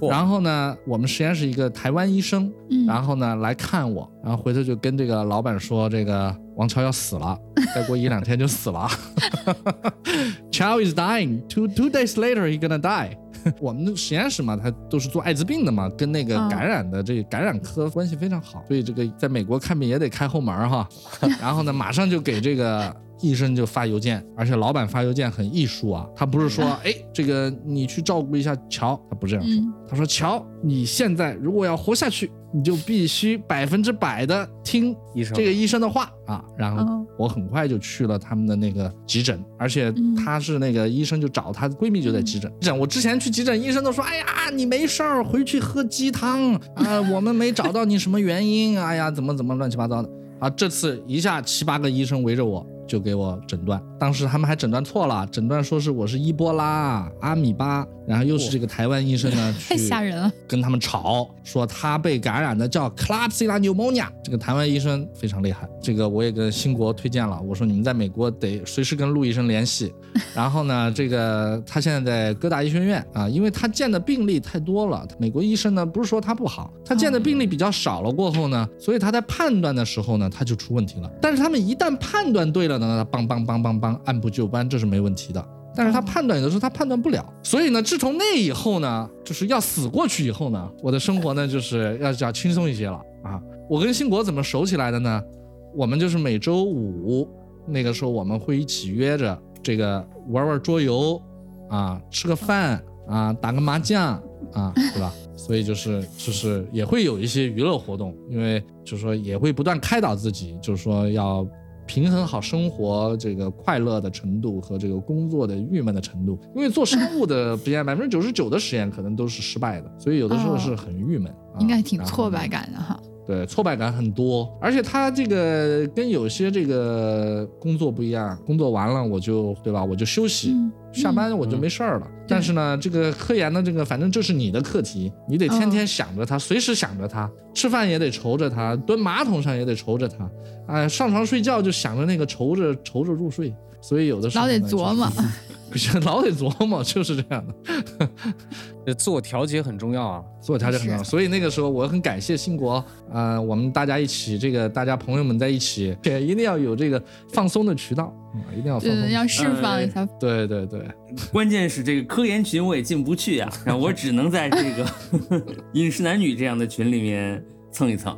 哇！然后呢，我们实验室一个台湾医生，然后呢来看我，然后回头就跟这个老板说这个。王超要死了，再过一两天就死了。(laughs) Chow is dying. Two two days later, he gonna die. (laughs) 我们的实验室嘛，他都是做艾滋病的嘛，跟那个感染的这个感染科关系非常好，所以这个在美国看病也得开后门哈。(laughs) 然后呢，马上就给这个医生就发邮件，而且老板发邮件很艺术啊，他不是说哎这个你去照顾一下乔，他不这样说，他说乔你现在如果要活下去。你就必须百分之百的听这个医生的话啊，然后我很快就去了他们的那个急诊，而且他是那个医生就找她闺蜜就在急诊。诊我之前去急诊，医生都说，哎呀，你没事儿，回去喝鸡汤啊，我们没找到你什么原因，哎呀，怎么怎么乱七八糟的啊。这次一下七八个医生围着我。就给我诊断，当时他们还诊断错了，诊断说是我是伊波拉、阿米巴，然后又是这个台湾医生呢，(laughs) 太吓人了，跟他们吵，说他被感染的叫 Klebsiella pneumonia，这个台湾医生非常厉害，这个我也跟新国推荐了，我说你们在美国得随时跟陆医生联系，然后呢，这个他现在在各大医学院啊，因为他见的病例太多了，美国医生呢不是说他不好，他见的病例比较少了过后呢，所以他在判断的时候呢，他就出问题了，但是他们一旦判断对了。那帮帮帮帮按部就班，这是没问题的。但是他判断有的时候他判断不了，所以呢，自从那以后呢，就是要死过去以后呢，我的生活呢就是要要轻松一些了啊。我跟兴国怎么熟起来的呢？我们就是每周五那个时候我们会一起约着这个玩玩桌游啊，吃个饭啊，打个麻将啊，对吧？所以就是就是也会有一些娱乐活动，因为就是说也会不断开导自己，就是说要。平衡好生活这个快乐的程度和这个工作的郁闷的程度，因为做生物的实 (laughs) 验，百分之九十九的实验可能都是失败的，所以有的时候是很郁闷，应该挺挫败感的哈。对，挫败感很多，而且他这个跟有些这个工作不一样，工作完了我就对吧，我就休息，下班我就没事儿了。但是呢，这个科研的这个，反正这是你的课题，你得天天想着它，随时想着它，吃饭也得愁着它，蹲马桶上也得愁着它，哎，上床睡觉就想着那个愁着愁着入睡。所以有的时候老得琢磨。(laughs) 老得琢磨，就是这样的。这自我调节很重要啊。自我调节很重要，所以那个时候我很感谢兴国，呃，我们大家一起，这个大家朋友们在一起，也一定要有这个放松的渠道啊，一定要放松。对，要释放一下。对对对，关键是这个科研群我也进不去啊，然后我只能在这个 (laughs) 饮食男女这样的群里面蹭一蹭。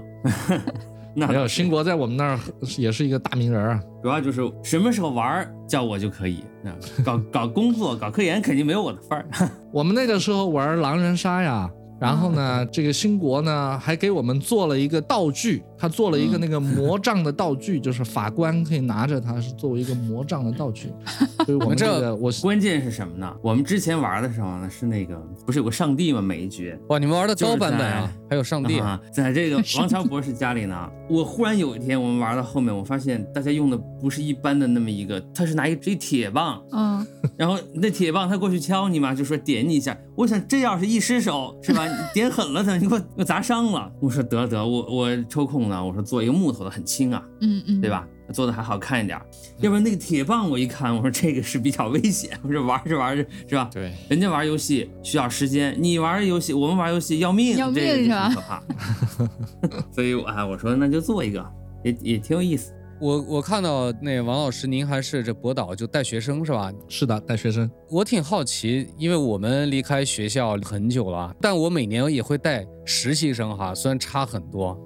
没有，兴国在我们那儿也是一个大名人啊。主要就是什么时候玩叫我就可以，(laughs) 搞搞工作、搞科研肯定没有我的份儿。(laughs) 我们那个时候玩狼人杀呀。然后呢，这个兴国呢还给我们做了一个道具，他做了一个那个魔杖的道具，就是法官可以拿着它，是作为一个魔杖的道具。(laughs) 所以我们这个我关键是什么呢？我们之前玩的时候呢，是那个不是有个上帝吗？每一局哇，你们玩的高版本啊，还有上帝啊，在这个 (laughs) 王强博士家里呢。我忽然有一天，我们玩到后面，我发现大家用的不是一般的那么一个，他是拿一一铁棒，嗯，然后那铁棒他过去敲你嘛，就说点你一下。我想这要是一失手是吧？点狠了他，你给我给我砸伤了。我说得得，我我抽空呢，我说做一个木头的很轻啊，嗯嗯，对吧？做的还好看一点，要不然那个铁棒我一看，我说这个是比较危险。我说玩着玩着是吧？对，人家玩游戏需要时间，你玩游戏，我们玩游戏要命，要命是吧？可怕。(laughs) 所以啊，我说那就做一个，也也挺有意思。我我看到那王老师，您还是这博导就带学生是吧？是的，带学生。我挺好奇，因为我们离开学校很久了，但我每年也会带实习生哈，虽然差很多，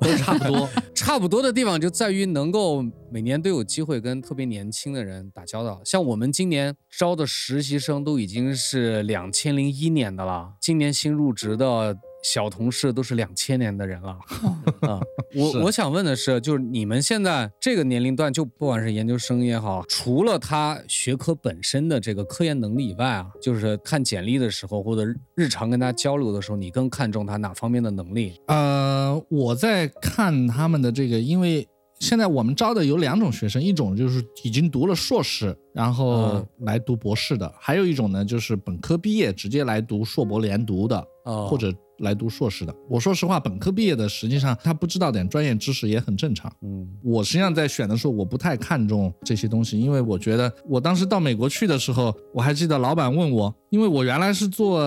都差不多。(laughs) 差不多的地方就在于能够每年都有机会跟特别年轻的人打交道。像我们今年招的实习生都已经是两千零一年的了，今年新入职的。小同事都是两千年的人了 (laughs) 啊！我我想问的是，就是你们现在这个年龄段，就不管是研究生也好，除了他学科本身的这个科研能力以外啊，就是看简历的时候或者日常跟他交流的时候，你更看重他哪方面的能力？呃，我在看他们的这个，因为现在我们招的有两种学生，一种就是已经读了硕士，然后来读博士的，还有一种呢就是本科毕业直接来读硕博连读的，或者。来读硕士的，我说实话，本科毕业的，实际上他不知道点专业知识也很正常。嗯，我实际上在选的时候，我不太看重这些东西，因为我觉得我当时到美国去的时候，我还记得老板问我，因为我原来是做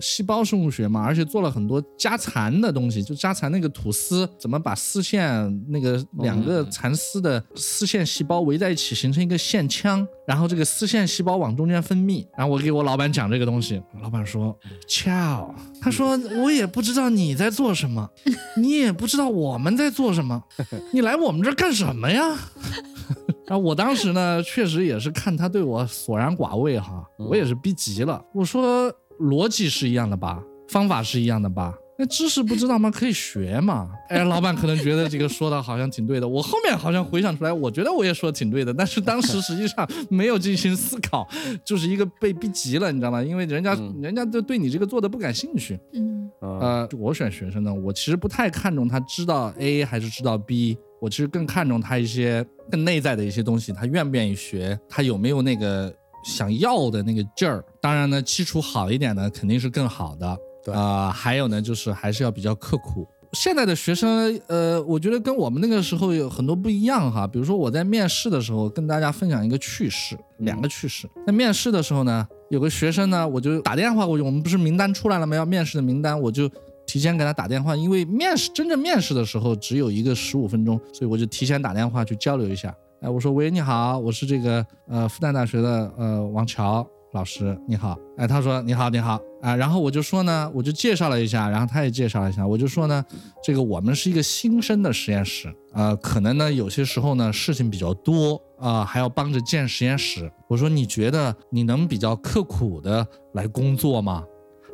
细胞生物学嘛，而且做了很多加蚕的东西，就加蚕那个吐丝，怎么把丝线那个两个蚕丝的丝线细胞围在一起形成一个线腔，然后这个丝线细胞往中间分泌，然后我给我老板讲这个东西，老板说，：“Chao，，他说。我也不知道你在做什么，(laughs) 你也不知道我们在做什么，(laughs) 你来我们这干什么呀？(laughs) 然后我当时呢，确实也是看他对我索然寡味哈，我也是逼急了。我说逻辑是一样的吧，方法是一样的吧。那知识不知道吗？可以学嘛。哎，老板可能觉得这个说的好像挺对的。我后面好像回想出来，我觉得我也说的挺对的。但是当时实际上没有进行思考，就是一个被逼急了，你知道吗？因为人家人家就对你这个做的不感兴趣。嗯，呃，我选学生呢，我其实不太看重他知道 A 还是知道 B，我其实更看重他一些更内在的一些东西，他愿不愿意学，他有没有那个想要的那个劲儿。当然呢，基础好一点呢，肯定是更好的。啊，还有呢，就是还是要比较刻苦。现在的学生，呃，我觉得跟我们那个时候有很多不一样哈。比如说我在面试的时候，跟大家分享一个趣事，两个趣事。在面试的时候呢，有个学生呢，我就打电话过去，我们不是名单出来了吗？要面试的名单，我就提前给他打电话，因为面试真正面试的时候只有一个十五分钟，所以我就提前打电话去交流一下。哎，我说喂，你好，我是这个呃复旦大学的呃王乔。老师你好，哎，他说你好你好啊，然后我就说呢，我就介绍了一下，然后他也介绍了一下，我就说呢，这个我们是一个新生的实验室，呃，可能呢有些时候呢事情比较多啊，还要帮着建实验室。我说你觉得你能比较刻苦的来工作吗？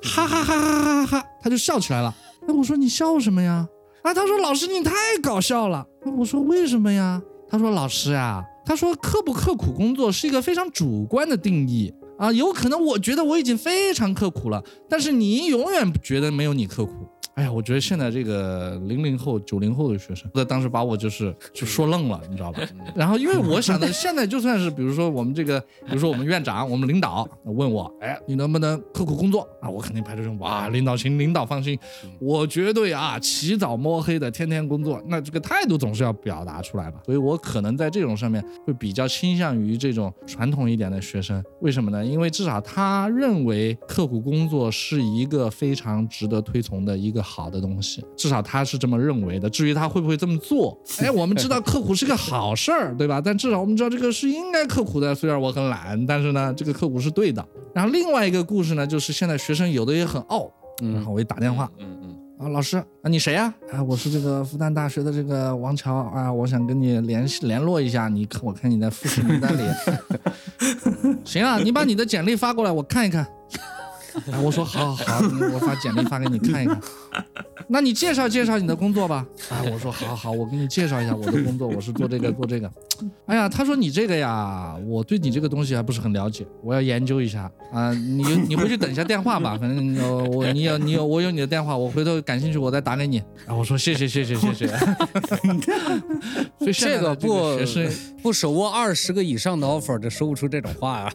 哈哈哈哈哈哈，他就笑起来了。哎，我说你笑什么呀？啊，他说老师你太搞笑了。我说为什么呀？他说老师呀，他说刻不刻苦工作是一个非常主观的定义。啊，有可能我觉得我已经非常刻苦了，但是你永远觉得没有你刻苦。哎呀，我觉得现在这个零零后、九零后的学生，那当时把我就是就说愣了，你知道吧？然后因为我想的，现在就算是比如说我们这个，比如说我们院长、我们领导问我，哎，你能不能刻苦工作啊？我肯定拍着胸，哇，领导请，领导放心，我绝对啊，起早摸黑的天天工作，那这个态度总是要表达出来吧。所以我可能在这种上面会比较倾向于这种传统一点的学生，为什么呢？因为至少他认为刻苦工作是一个非常值得推崇的一个好的东西，至少他是这么认为的。至于他会不会这么做，(laughs) 哎，我们知道刻苦是个好事儿，对吧？但至少我们知道这个是应该刻苦的。虽然我很懒，但是呢，这个刻苦是对的。然后另外一个故事呢，就是现在学生有的也很傲，然后我一打电话，嗯嗯，啊，老师啊，你谁呀、啊？我是这个复旦大学的这个王乔啊，我想跟你联系联络一下。你看，我看你在复试名单里。(laughs) 行啊，你把你的简历发过来，我看一看。(laughs) 啊，我说好好，我把简历发给你看一看。(laughs) 那你介绍介绍你的工作吧。啊，(laughs) 我说好好，我给你介绍一下我的工作，我是做这个做这个。哎呀，他说你这个呀，我对你这个东西还不是很了解，我要研究一下啊。你你回去等一下电话吧，反正呃我你有你有我有你的电话，我回头感兴趣我再打给你。然后我说谢谢谢谢谢谢。所以这个的不学生不手握二十个以上的 offer 就说不出这种话啊。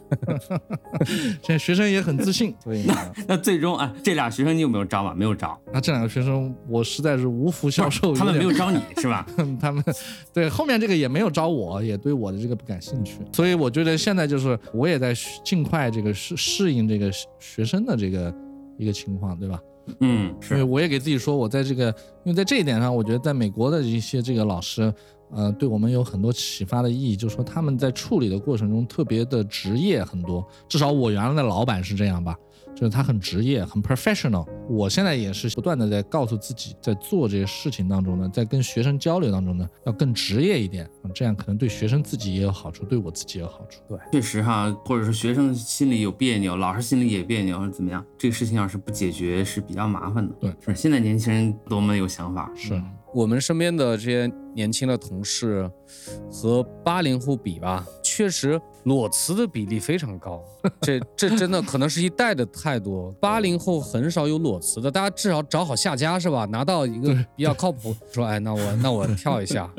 现在学生也很自信，所以呢那最终啊，这俩学生你有没有招啊？没有招，那这两个学生我实在是无福消受，(laughs) 他们没有招你是吧？(laughs) 他们对后面这个也没有招我，也对我的这个不感兴趣，所以我觉得现在就是我也在尽快这个适适应这个学生的这个一个情况，对吧？嗯，所以是，我也给自己说，我在这个，因为在这一点上，我觉得在美国的一些这个老师，呃，对我们有很多启发的意义，就是说他们在处理的过程中特别的职业很多，至少我原来的老板是这样吧，就是他很职业，很 professional。我现在也是不断的在告诉自己，在做这些事情当中呢，在跟学生交流当中呢，要更职业一点，嗯这样可能对学生自己也有好处，对我自己也有好处。对确实哈，或者是学生心里有别扭，老师心里也别扭，或者怎么样，这个事情要是不解决是比较麻烦的。对，是现在年轻人多么有想法，是，我们身边的这些年轻的同事和八零后比吧，确实裸辞的比例非常高。这这真的可能是一代的态度。八零后很少有裸辞的，大家至少找好下家是吧？拿到一个比较靠谱，说哎，那我那我跳一下。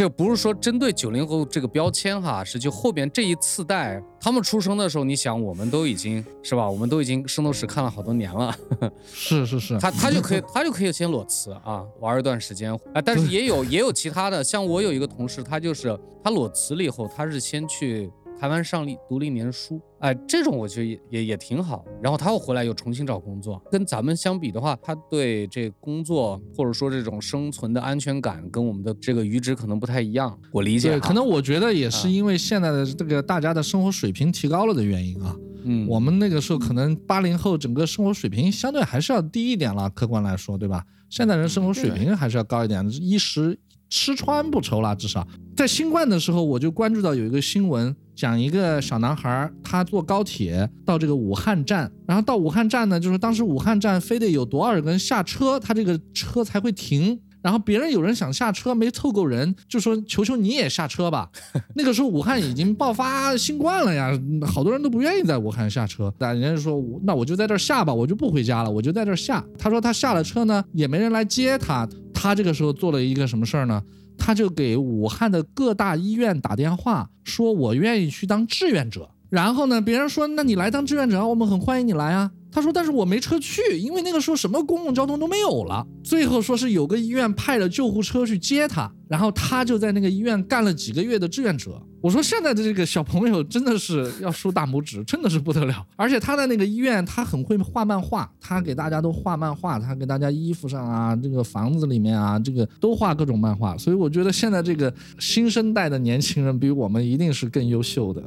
这不是说针对九零后这个标签哈，是就后边这一次代，他们出生的时候，你想我们都已经是吧？我们都已经圣斗士看了好多年了，(laughs) 是是是，他他就可以他就可以先裸辞啊，玩一段时间啊。但是也有也有其他的，像我有一个同事，他就是他裸辞了以后，他是先去台湾上立读了一年书，哎，这种我觉得也也也挺好。然后他又回来又重新找工作，跟咱们相比的话，他对这工作或者说这种生存的安全感跟我们的这个阈值可能不太一样，我理解对，可能我觉得也是因为现在的这个大家的生活水平提高了的原因啊。嗯，我们那个时候可能八零后整个生活水平相对还是要低一点了，客观来说，对吧？现在人生活水平还是要高一点，衣食吃穿不愁了，至少在新冠的时候，我就关注到有一个新闻，讲一个小男孩儿，他坐高铁到这个武汉站，然后到武汉站呢，就是当时武汉站非得有多少人下车，他这个车才会停。然后别人有人想下车没凑够人，就说求求你也下车吧。(laughs) 那个时候武汉已经爆发新冠了呀，好多人都不愿意在武汉下车。但人家就说那我就在这儿下吧，我就不回家了，我就在这儿下。他说他下了车呢，也没人来接他。他这个时候做了一个什么事儿呢？他就给武汉的各大医院打电话，说我愿意去当志愿者。然后呢，别人说那你来当志愿者，我们很欢迎你来啊。他说但是我没车去，因为那个时候什么公共交通都没有了。最后说是有个医院派了救护车去接他，然后他就在那个医院干了几个月的志愿者。我说现在的这个小朋友真的是要竖大拇指，真的是不得了。而且他在那个医院，他很会画漫画，他给大家都画漫画，他给大家衣服上啊，这个房子里面啊，这个都画各种漫画。所以我觉得现在这个新生代的年轻人比我们一定是更优秀的。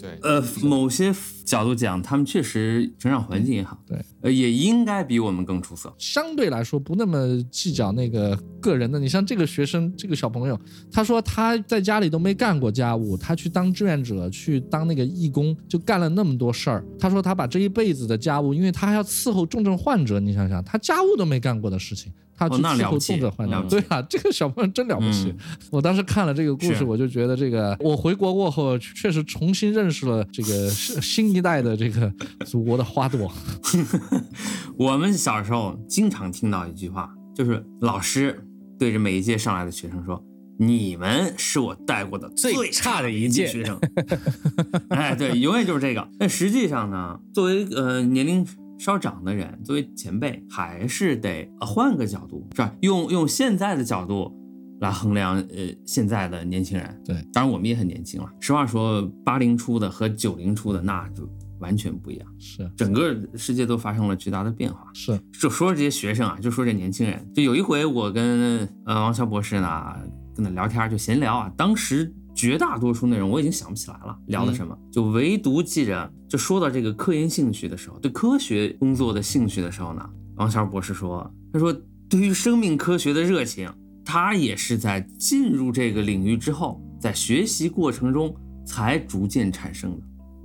对，呃，某些角度讲，他们确实成长环境也好，对，呃，也应该比我们更出色。相对来说不那么计较那个个人的。你像这个学生，这个小朋友，他说他在家里都没干过家务，他去当志愿者，去当那个义工，就干了那么多事儿。他说他把这一辈子的家务，因为他还要伺候重症患者，你想想，他家务都没干过的事情，他去伺候了不起动者患难。了对啊，这个小朋友真了不起。嗯我当时看了这个故事，我就觉得这个我回国过后，确实重新认识了这个新 (laughs) 新一代的这个祖国的花朵。(laughs) (laughs) 我们小时候经常听到一句话，就是老师对着每一届上来的学生说：“你们是我带过的最差的一届学生。”哎，对，永远就是这个。但实际上呢，作为呃年龄稍长的人，作为前辈，还是得呃换个角度，是吧？用用现在的角度来衡量呃现在的年轻人。对，当然我们也很年轻了。实话说，八零初的和九零初的那就完全不一样。是整个世界都发生了巨大的变化。是，就说这些学生啊，就说这年轻人，就有一回我跟呃王潇博士呢跟他聊天，就闲聊啊，当时绝大多数内容我已经想不起来了，聊的什么，就唯独记着，就说到这个科研兴趣的时候，对科学工作的兴趣的时候呢，王潇博士说，他说对于生命科学的热情，他也是在进入这个领域之后，在学习过程中才逐渐产生的。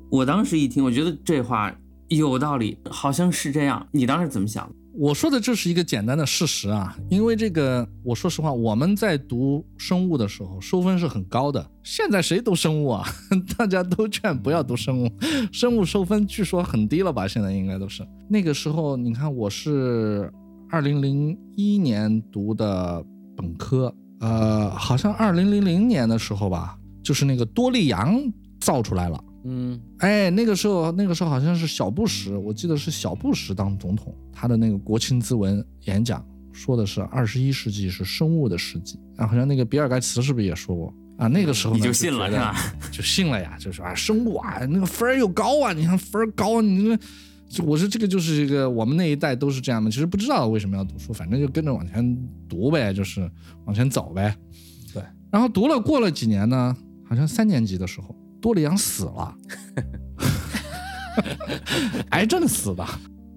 我当时一听，我觉得这话有道理，好像是这样。你当时怎么想的？我说的这是一个简单的事实啊，因为这个，我说实话，我们在读生物的时候收分是很高的。现在谁读生物啊？(laughs) 大家都劝不要读生物，生物收分据说很低了吧？现在应该都是。那个时候，你看我是二零零一年读的本科，呃，好像二零零零年的时候吧，就是那个多利羊造出来了。嗯哎，那个时候，那个时候好像是小布什，我记得是小布什当总统，他的那个国情咨文演讲说的是二十一世纪是生物的世纪啊，好像那个比尔盖茨是不是也说过啊？那个时候你就信了是吧？就信了呀，就是啊，生物啊，那个分儿又高啊，你看分儿高，你这。就我说这个就是一个我们那一代都是这样的，其实不知道为什么要读书，反正就跟着往前读呗，就是往前走呗。对，然后读了过了几年呢，好像三年级的时候，多里昂死了，(laughs) 癌症死的，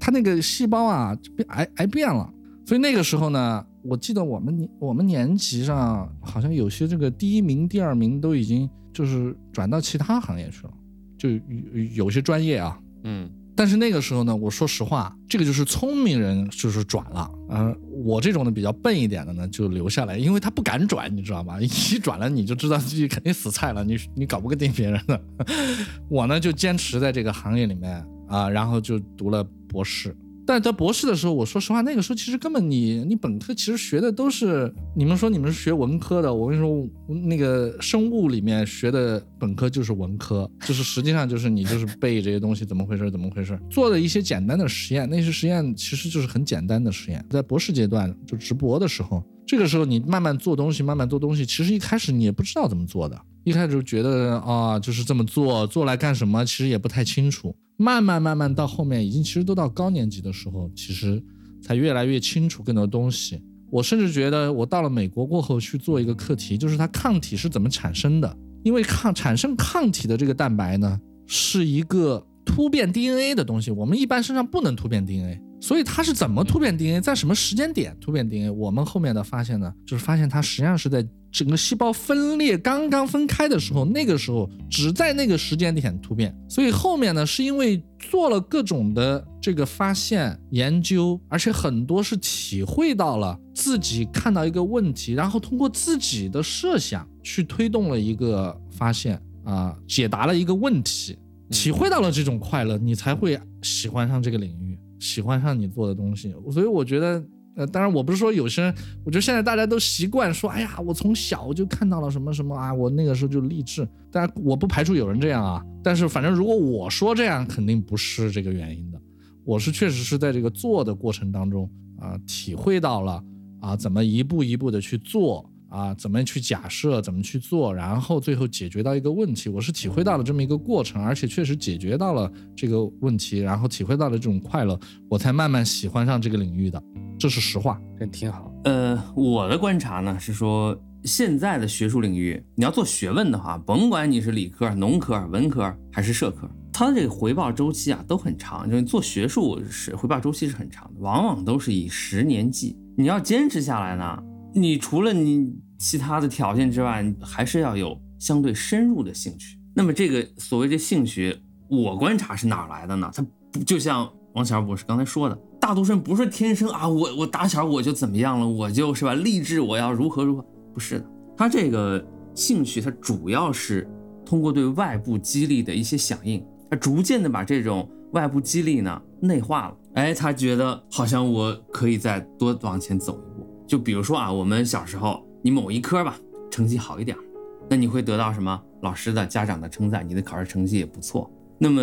他那个细胞啊就变癌癌变了，所以那个时候呢，我记得我们年我们年级上好像有些这个第一名、第二名都已经就是转到其他行业去了，就有些专业啊，嗯。但是那个时候呢，我说实话，这个就是聪明人就是转了，嗯，我这种的比较笨一点的呢就留下来，因为他不敢转，你知道吧？(laughs) 一转了你就知道自己肯定死菜了，你你搞不定别人的。(laughs) 我呢就坚持在这个行业里面啊、然后就读了博士。但在博士的时候，我说实话，那个时候其实根本你你本科其实学的都是你们说你们是学文科的，我跟你说，那个生物里面学的本科就是文科，就是实际上就是你就是背这些东西怎么回事怎么回事，做的一些简单的实验，那些实验其实就是很简单的实验。在博士阶段就直博的时候，这个时候你慢慢做东西，慢慢做东西，其实一开始你也不知道怎么做的，一开始就觉得啊就是这么做，做来干什么，其实也不太清楚。慢慢慢慢到后面，已经其实都到高年级的时候，其实才越来越清楚更多东西。我甚至觉得，我到了美国过后去做一个课题，就是它抗体是怎么产生的。因为抗产生抗体的这个蛋白呢，是一个突变 DNA 的东西，我们一般身上不能突变 DNA，所以它是怎么突变 DNA，在什么时间点突变 DNA？我们后面的发现呢，就是发现它实际上是在整个细胞分裂刚刚分开的时候，那个时候只在那个时间点突变，所以后面呢，是因为做了各种的这个发现研究，而且很多是体会到了自己看到一个问题，然后通过自己的设想去推动了一个发现啊，解答了一个问题，体会到了这种快乐，你才会喜欢上这个领域，喜欢上你做的东西。所以我觉得。呃，当然，我不是说有些人，我觉得现在大家都习惯说，哎呀，我从小就看到了什么什么啊，我那个时候就励志。但我不排除有人这样啊，但是反正如果我说这样，肯定不是这个原因的。我是确实是在这个做的过程当中啊，体会到了啊，怎么一步一步的去做啊，怎么去假设，怎么去做，然后最后解决到一个问题。我是体会到了这么一个过程，而且确实解决到了这个问题，然后体会到了这种快乐，我才慢慢喜欢上这个领域的。这是实话，真挺好。呃，我的观察呢是说，现在的学术领域，你要做学问的话，甭管你是理科、农科、文科还是社科，它的这个回报周期啊都很长。就是做学术是回报周期是很长的，往往都是以十年计。你要坚持下来呢，你除了你其他的条件之外，还是要有相对深入的兴趣。那么这个所谓的兴趣，我观察是哪来的呢？它不就像王小博士刚才说的，大多数人不是天生啊，我我打小我就怎么样了，我就是吧，励志我要如何如何，不是的，他这个兴趣，他主要是通过对外部激励的一些响应，他逐渐的把这种外部激励呢内化了，哎，他觉得好像我可以再多往前走一步，就比如说啊，我们小时候你某一科吧成绩好一点，那你会得到什么老师的、家长的称赞，你的考试成绩也不错，那么。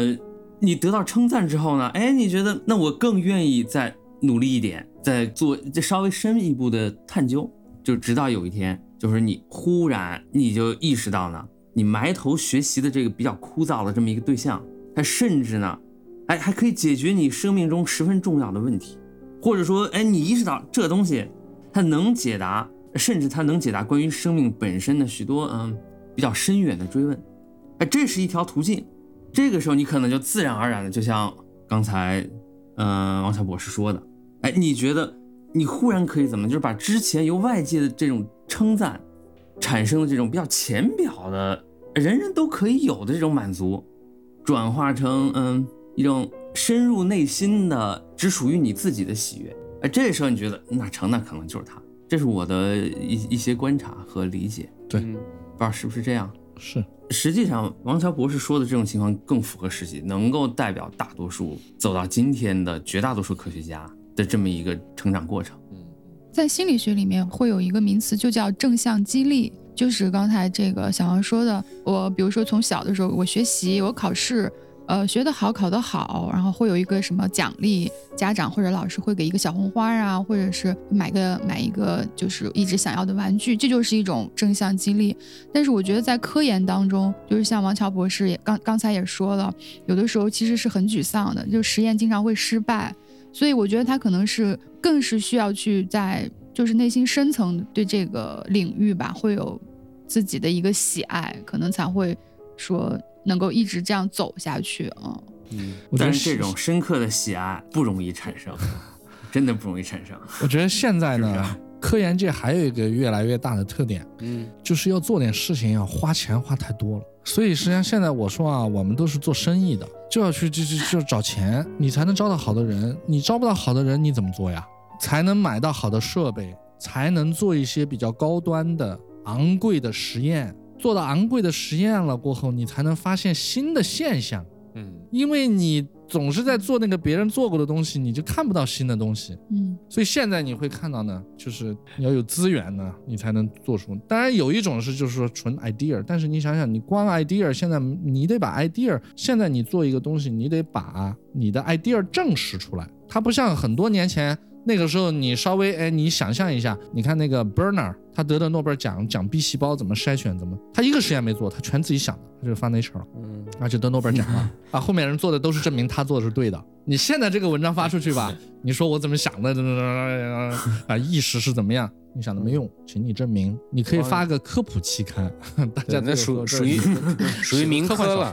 你得到称赞之后呢？哎，你觉得那我更愿意再努力一点，再做这稍微深一步的探究，就直到有一天，就是你忽然你就意识到呢，你埋头学习的这个比较枯燥的这么一个对象，它甚至呢，哎，还可以解决你生命中十分重要的问题，或者说，哎，你意识到这东西它能解答，甚至它能解答关于生命本身的许多嗯比较深远的追问，哎，这是一条途径。这个时候，你可能就自然而然的，就像刚才，嗯，王小博士说的，哎，你觉得你忽然可以怎么，就是把之前由外界的这种称赞产生的这种比较浅表的，人人都可以有的这种满足，转化成嗯一种深入内心的只属于你自己的喜悦。哎，这时候你觉得那成，那可能就是他。这是我的一一些观察和理解。对，不知道是不是这样？是。实际上，王乔博士说的这种情况更符合实际，能够代表大多数走到今天的绝大多数科学家的这么一个成长过程。嗯，在心理学里面会有一个名词，就叫正向激励，就是刚才这个小王说的。我比如说从小的时候，我学习，我考试。呃，学得好，考得好，然后会有一个什么奖励，家长或者老师会给一个小红花啊，或者是买个买一个就是一直想要的玩具，这就是一种正向激励。但是我觉得在科研当中，就是像王乔博士也刚刚才也说了，有的时候其实是很沮丧的，就实验经常会失败，所以我觉得他可能是更是需要去在就是内心深层对这个领域吧，会有自己的一个喜爱，可能才会说。能够一直这样走下去啊，嗯，但是这种深刻的喜爱不容易产生，(laughs) 真的不容易产生。我觉得现在呢，科研界还有一个越来越大的特点，嗯，就是要做点事情要花钱花太多了。所以实际上现在我说啊，我们都是做生意的，就要去就就就找钱，你才能招到好的人。你招不到好的人，你怎么做呀？才能买到好的设备，才能做一些比较高端的、昂贵的实验。做到昂贵的实验了过后，你才能发现新的现象。嗯，因为你总是在做那个别人做过的东西，你就看不到新的东西。嗯，所以现在你会看到呢，就是你要有资源呢，你才能做出。当然有一种是就是说纯 idea，但是你想想，你光 idea，现在你得把 idea，现在你做一个东西，你得把你的 idea 证实出来。它不像很多年前。那个时候，你稍微哎，你想象一下，你看那个 Bernard，他得的诺贝尔奖，讲 B 细胞怎么筛选，怎么，他一个实验没做，他全自己想的，他就发 Nature 了，嗯，而且得诺贝尔奖了，(laughs) 啊，后面人做的都是证明他做的是对的。你现在这个文章发出去吧，你说我怎么想的，啊，意识是怎么样？你想的没用，请你证明。你可以发个科普期刊，大家那属属于属于 (laughs) 民科了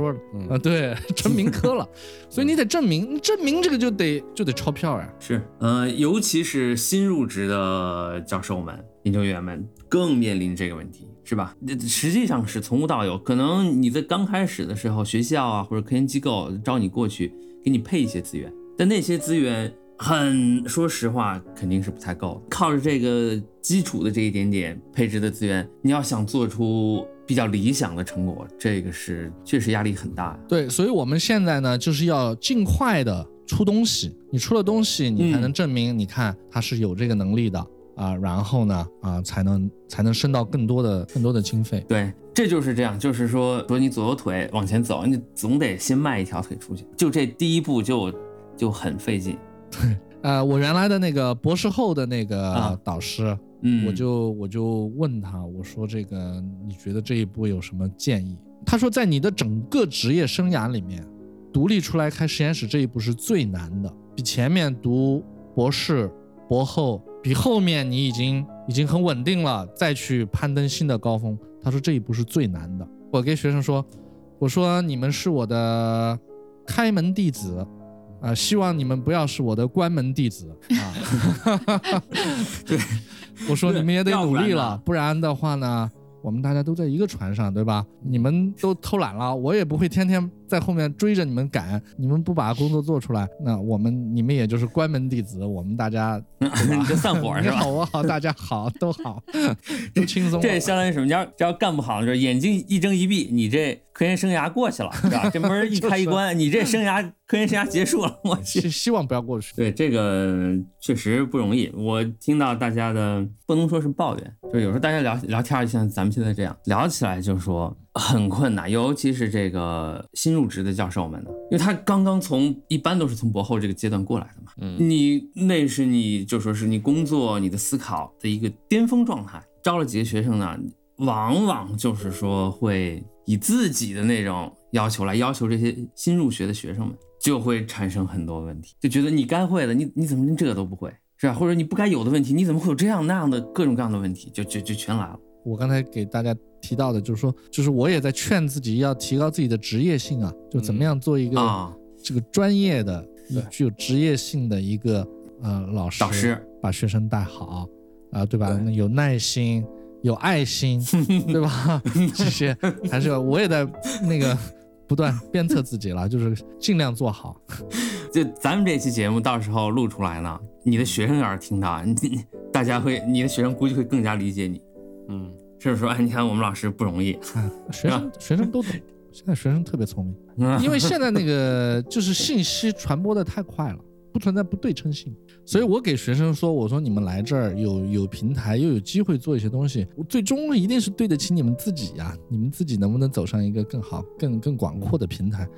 啊，对，成民科了。(laughs) 所以你得证明，证明这个就得就得钞票呀。是，呃，尤其是新入职的教授们、研究员们，更面临这个问题，是吧？实际上是从无到有，可能你在刚开始的时候，学校啊或者科研机构招你过去，给你配一些资源，但那些资源。很说实话，肯定是不太够。靠着这个基础的这一点点配置的资源，你要想做出比较理想的成果，这个是确实压力很大。对，所以我们现在呢，就是要尽快的出东西。你出了东西，你才能证明，你看他是有这个能力的啊。然后呢，啊，才能才能升到更多的更多的经费。对，这就是这样，就是说，说你左右腿往前走，你总得先迈一条腿出去。就这第一步就就很费劲。对，(laughs) 呃，我原来的那个博士后的那个导师，嗯，我就我就问他，我说这个你觉得这一步有什么建议？他说，在你的整个职业生涯里面，独立出来开实验室这一步是最难的，比前面读博士、博后，比后面你已经已经很稳定了，再去攀登新的高峰。他说这一步是最难的。我跟学生说，我说你们是我的开门弟子。啊，希望你们不要是我的关门弟子啊！(laughs) 对，我说你们也得努力了，不然的话呢，我们大家都在一个船上，对吧？你们都偷懒了，我也不会天天在后面追着你们赶，你们不把工作做出来，那我们你们也就是关门弟子，我们大家 (laughs) 你就散伙是吧？(laughs) 你好，我好，大家好，都好，都轻松了。这相当于什么？你要只要干不好，就是眼睛一睁一闭，你这科研生涯过去了，是吧？这门一开一关，(laughs) 你这生涯科研生涯结束了。我去，希希望不要过去。对这个确实不容易。我听到大家的不能说是抱怨，就是有时候大家聊聊天，就像咱们现在这样聊起来，就是说很困难，尤其是这个新入职的教授们呢，因为他刚刚从一般都是从博后这个阶段过来的嘛，嗯你那是你就说是你工作、你的思考的一个巅峰状态。招了几个学生呢，往往就是说会以自己的那种要求来要求这些新入学的学生们，就会产生很多问题，就觉得你该会的，你你怎么连这个都不会，是吧？或者你不该有的问题，你怎么会有这样那样的各种各样的问题，就就就全来了。我刚才给大家提到的，就是说，就是我也在劝自己要提高自己的职业性啊，就怎么样做一个啊这个专业的、具有职业性的一个呃老师，导师把学生带好啊、对吧？那有耐心，有爱心，(laughs) 对吧？这些还是要我也在那个不断鞭策自己了，就是尽量做好。(laughs) 就咱们这期节目到时候录出来呢，你的学生要是听到，你你大家会，你的学生估计会更加理解你，嗯，是不是说，哎，你看我们老师不容易，啊，学生 (laughs) 学生都懂，现在学生特别聪明。(laughs) 嗯因为现在那个就是信息传播的太快了，不存在不对称性，所以我给学生说，我说你们来这儿有有平台，又有机会做一些东西，我最终一定是对得起你们自己呀、你们自己能不能走上一个更好、更更广阔的平台？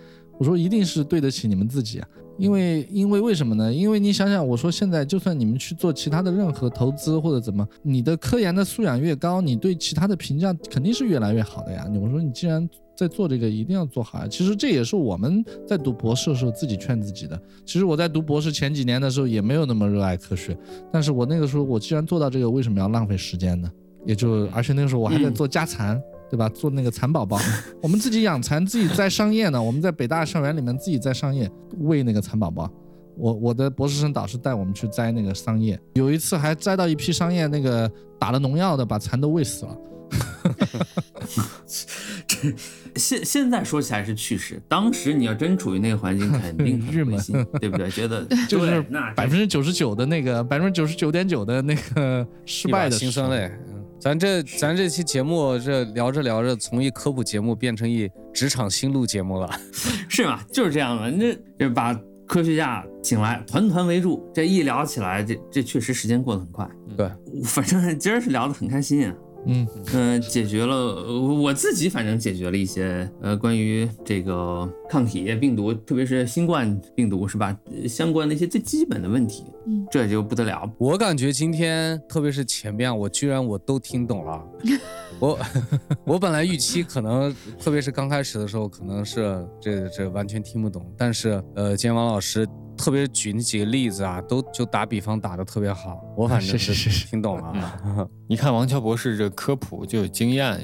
我说一定是对得起你们自己啊，因为因为为什么呢？因为你想想，我说现在就算你们去做其他的任何投资或者怎么，你的科研的素养越高，你对其他的评价肯定是越来越好的呀。我说你既然在做这个，一定要做好呀。其实这也是我们在读博士的时候自己劝自己的。其实我在读博士前几年的时候也没有那么热爱科学，但是我那个时候我既然做到这个，为什么要浪费时间呢？也就而且那个时候我还在做家蚕。对吧？做那个蚕宝宝，(laughs) 我们自己养蚕，自己栽桑叶呢。我们在北大校园里面自己栽桑叶，喂那个蚕宝宝。我我的博士生导师带我们去摘那个桑叶，有一次还摘到一批桑叶，那个打了农药的，把蚕都喂死了。(laughs) 现现在说起来是趣事，当时你要真处于那个环境，肯定很日闷灰心，(laughs) 对不对？觉得就是那百分之九十九的那个，百分之九十九点九的那个失败的时候心酸泪。嗯咱这咱这期节目这聊着聊着，从一科普节目变成一职场新路节目了。(laughs) 是吗？就是这样的，那这把科学家请来，团团围住，这一聊起来，这这确实时间过得很快。对，反正今儿是聊得很开心啊。嗯，嗯、解决了呃我自己，反正解决了一些呃关于这个抗体病毒，特别是新冠病毒是吧，呃相关的一些最基本的问题，嗯这就不得了。我感觉今天，特别是前面，我居然我都听懂了。(laughs) 我 (laughs) 我本来预期可能，特别是刚开始的时候，可能是这这完全听不懂。但是呃，今天王老师特别举那几个例子啊，都就打比方打的特别好，我反正是是是听懂了啊。(laughs) 你看王乔博士这科普就有经验，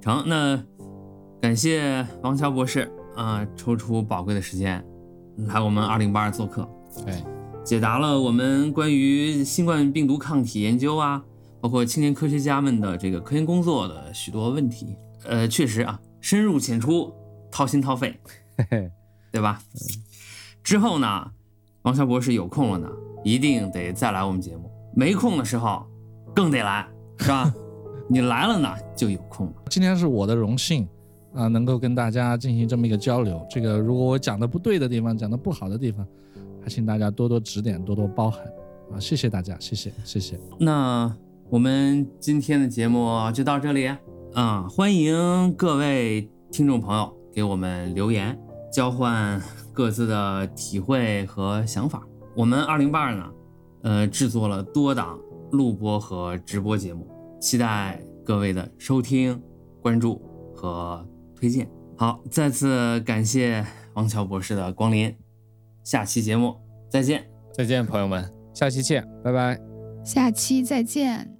成，那感谢王乔博士啊、抽出宝贵的时间来我们二零八二做客。哎，解答了我们关于新冠病毒抗体研究啊，包括青年科学家们的这个科研工作的许多问题。呃，确实啊，深入浅出，掏心掏肺，嘿嘿，对吧？之后呢，王小博士有空了呢，一定得再来我们节目；没空的时候，更得来，是吧？(laughs) 你来了呢，就有空了。今天是我的荣幸啊、能够跟大家进行这么一个交流。这个如果我讲的不对的地方，讲的不好的地方，还请大家多多指点，多多包涵啊！谢谢大家，谢谢，谢谢。那我们今天的节目就到这里啊、欢迎各位听众朋友给我们留言，交换各自的体会和想法。我们二零八二呢，呃，制作了多档录播和直播节目，期待各位的收听、关注和推荐。好，再次感谢王乔博士的光临，下期节目再见。再见，朋友们。下期见，拜拜。下期再见。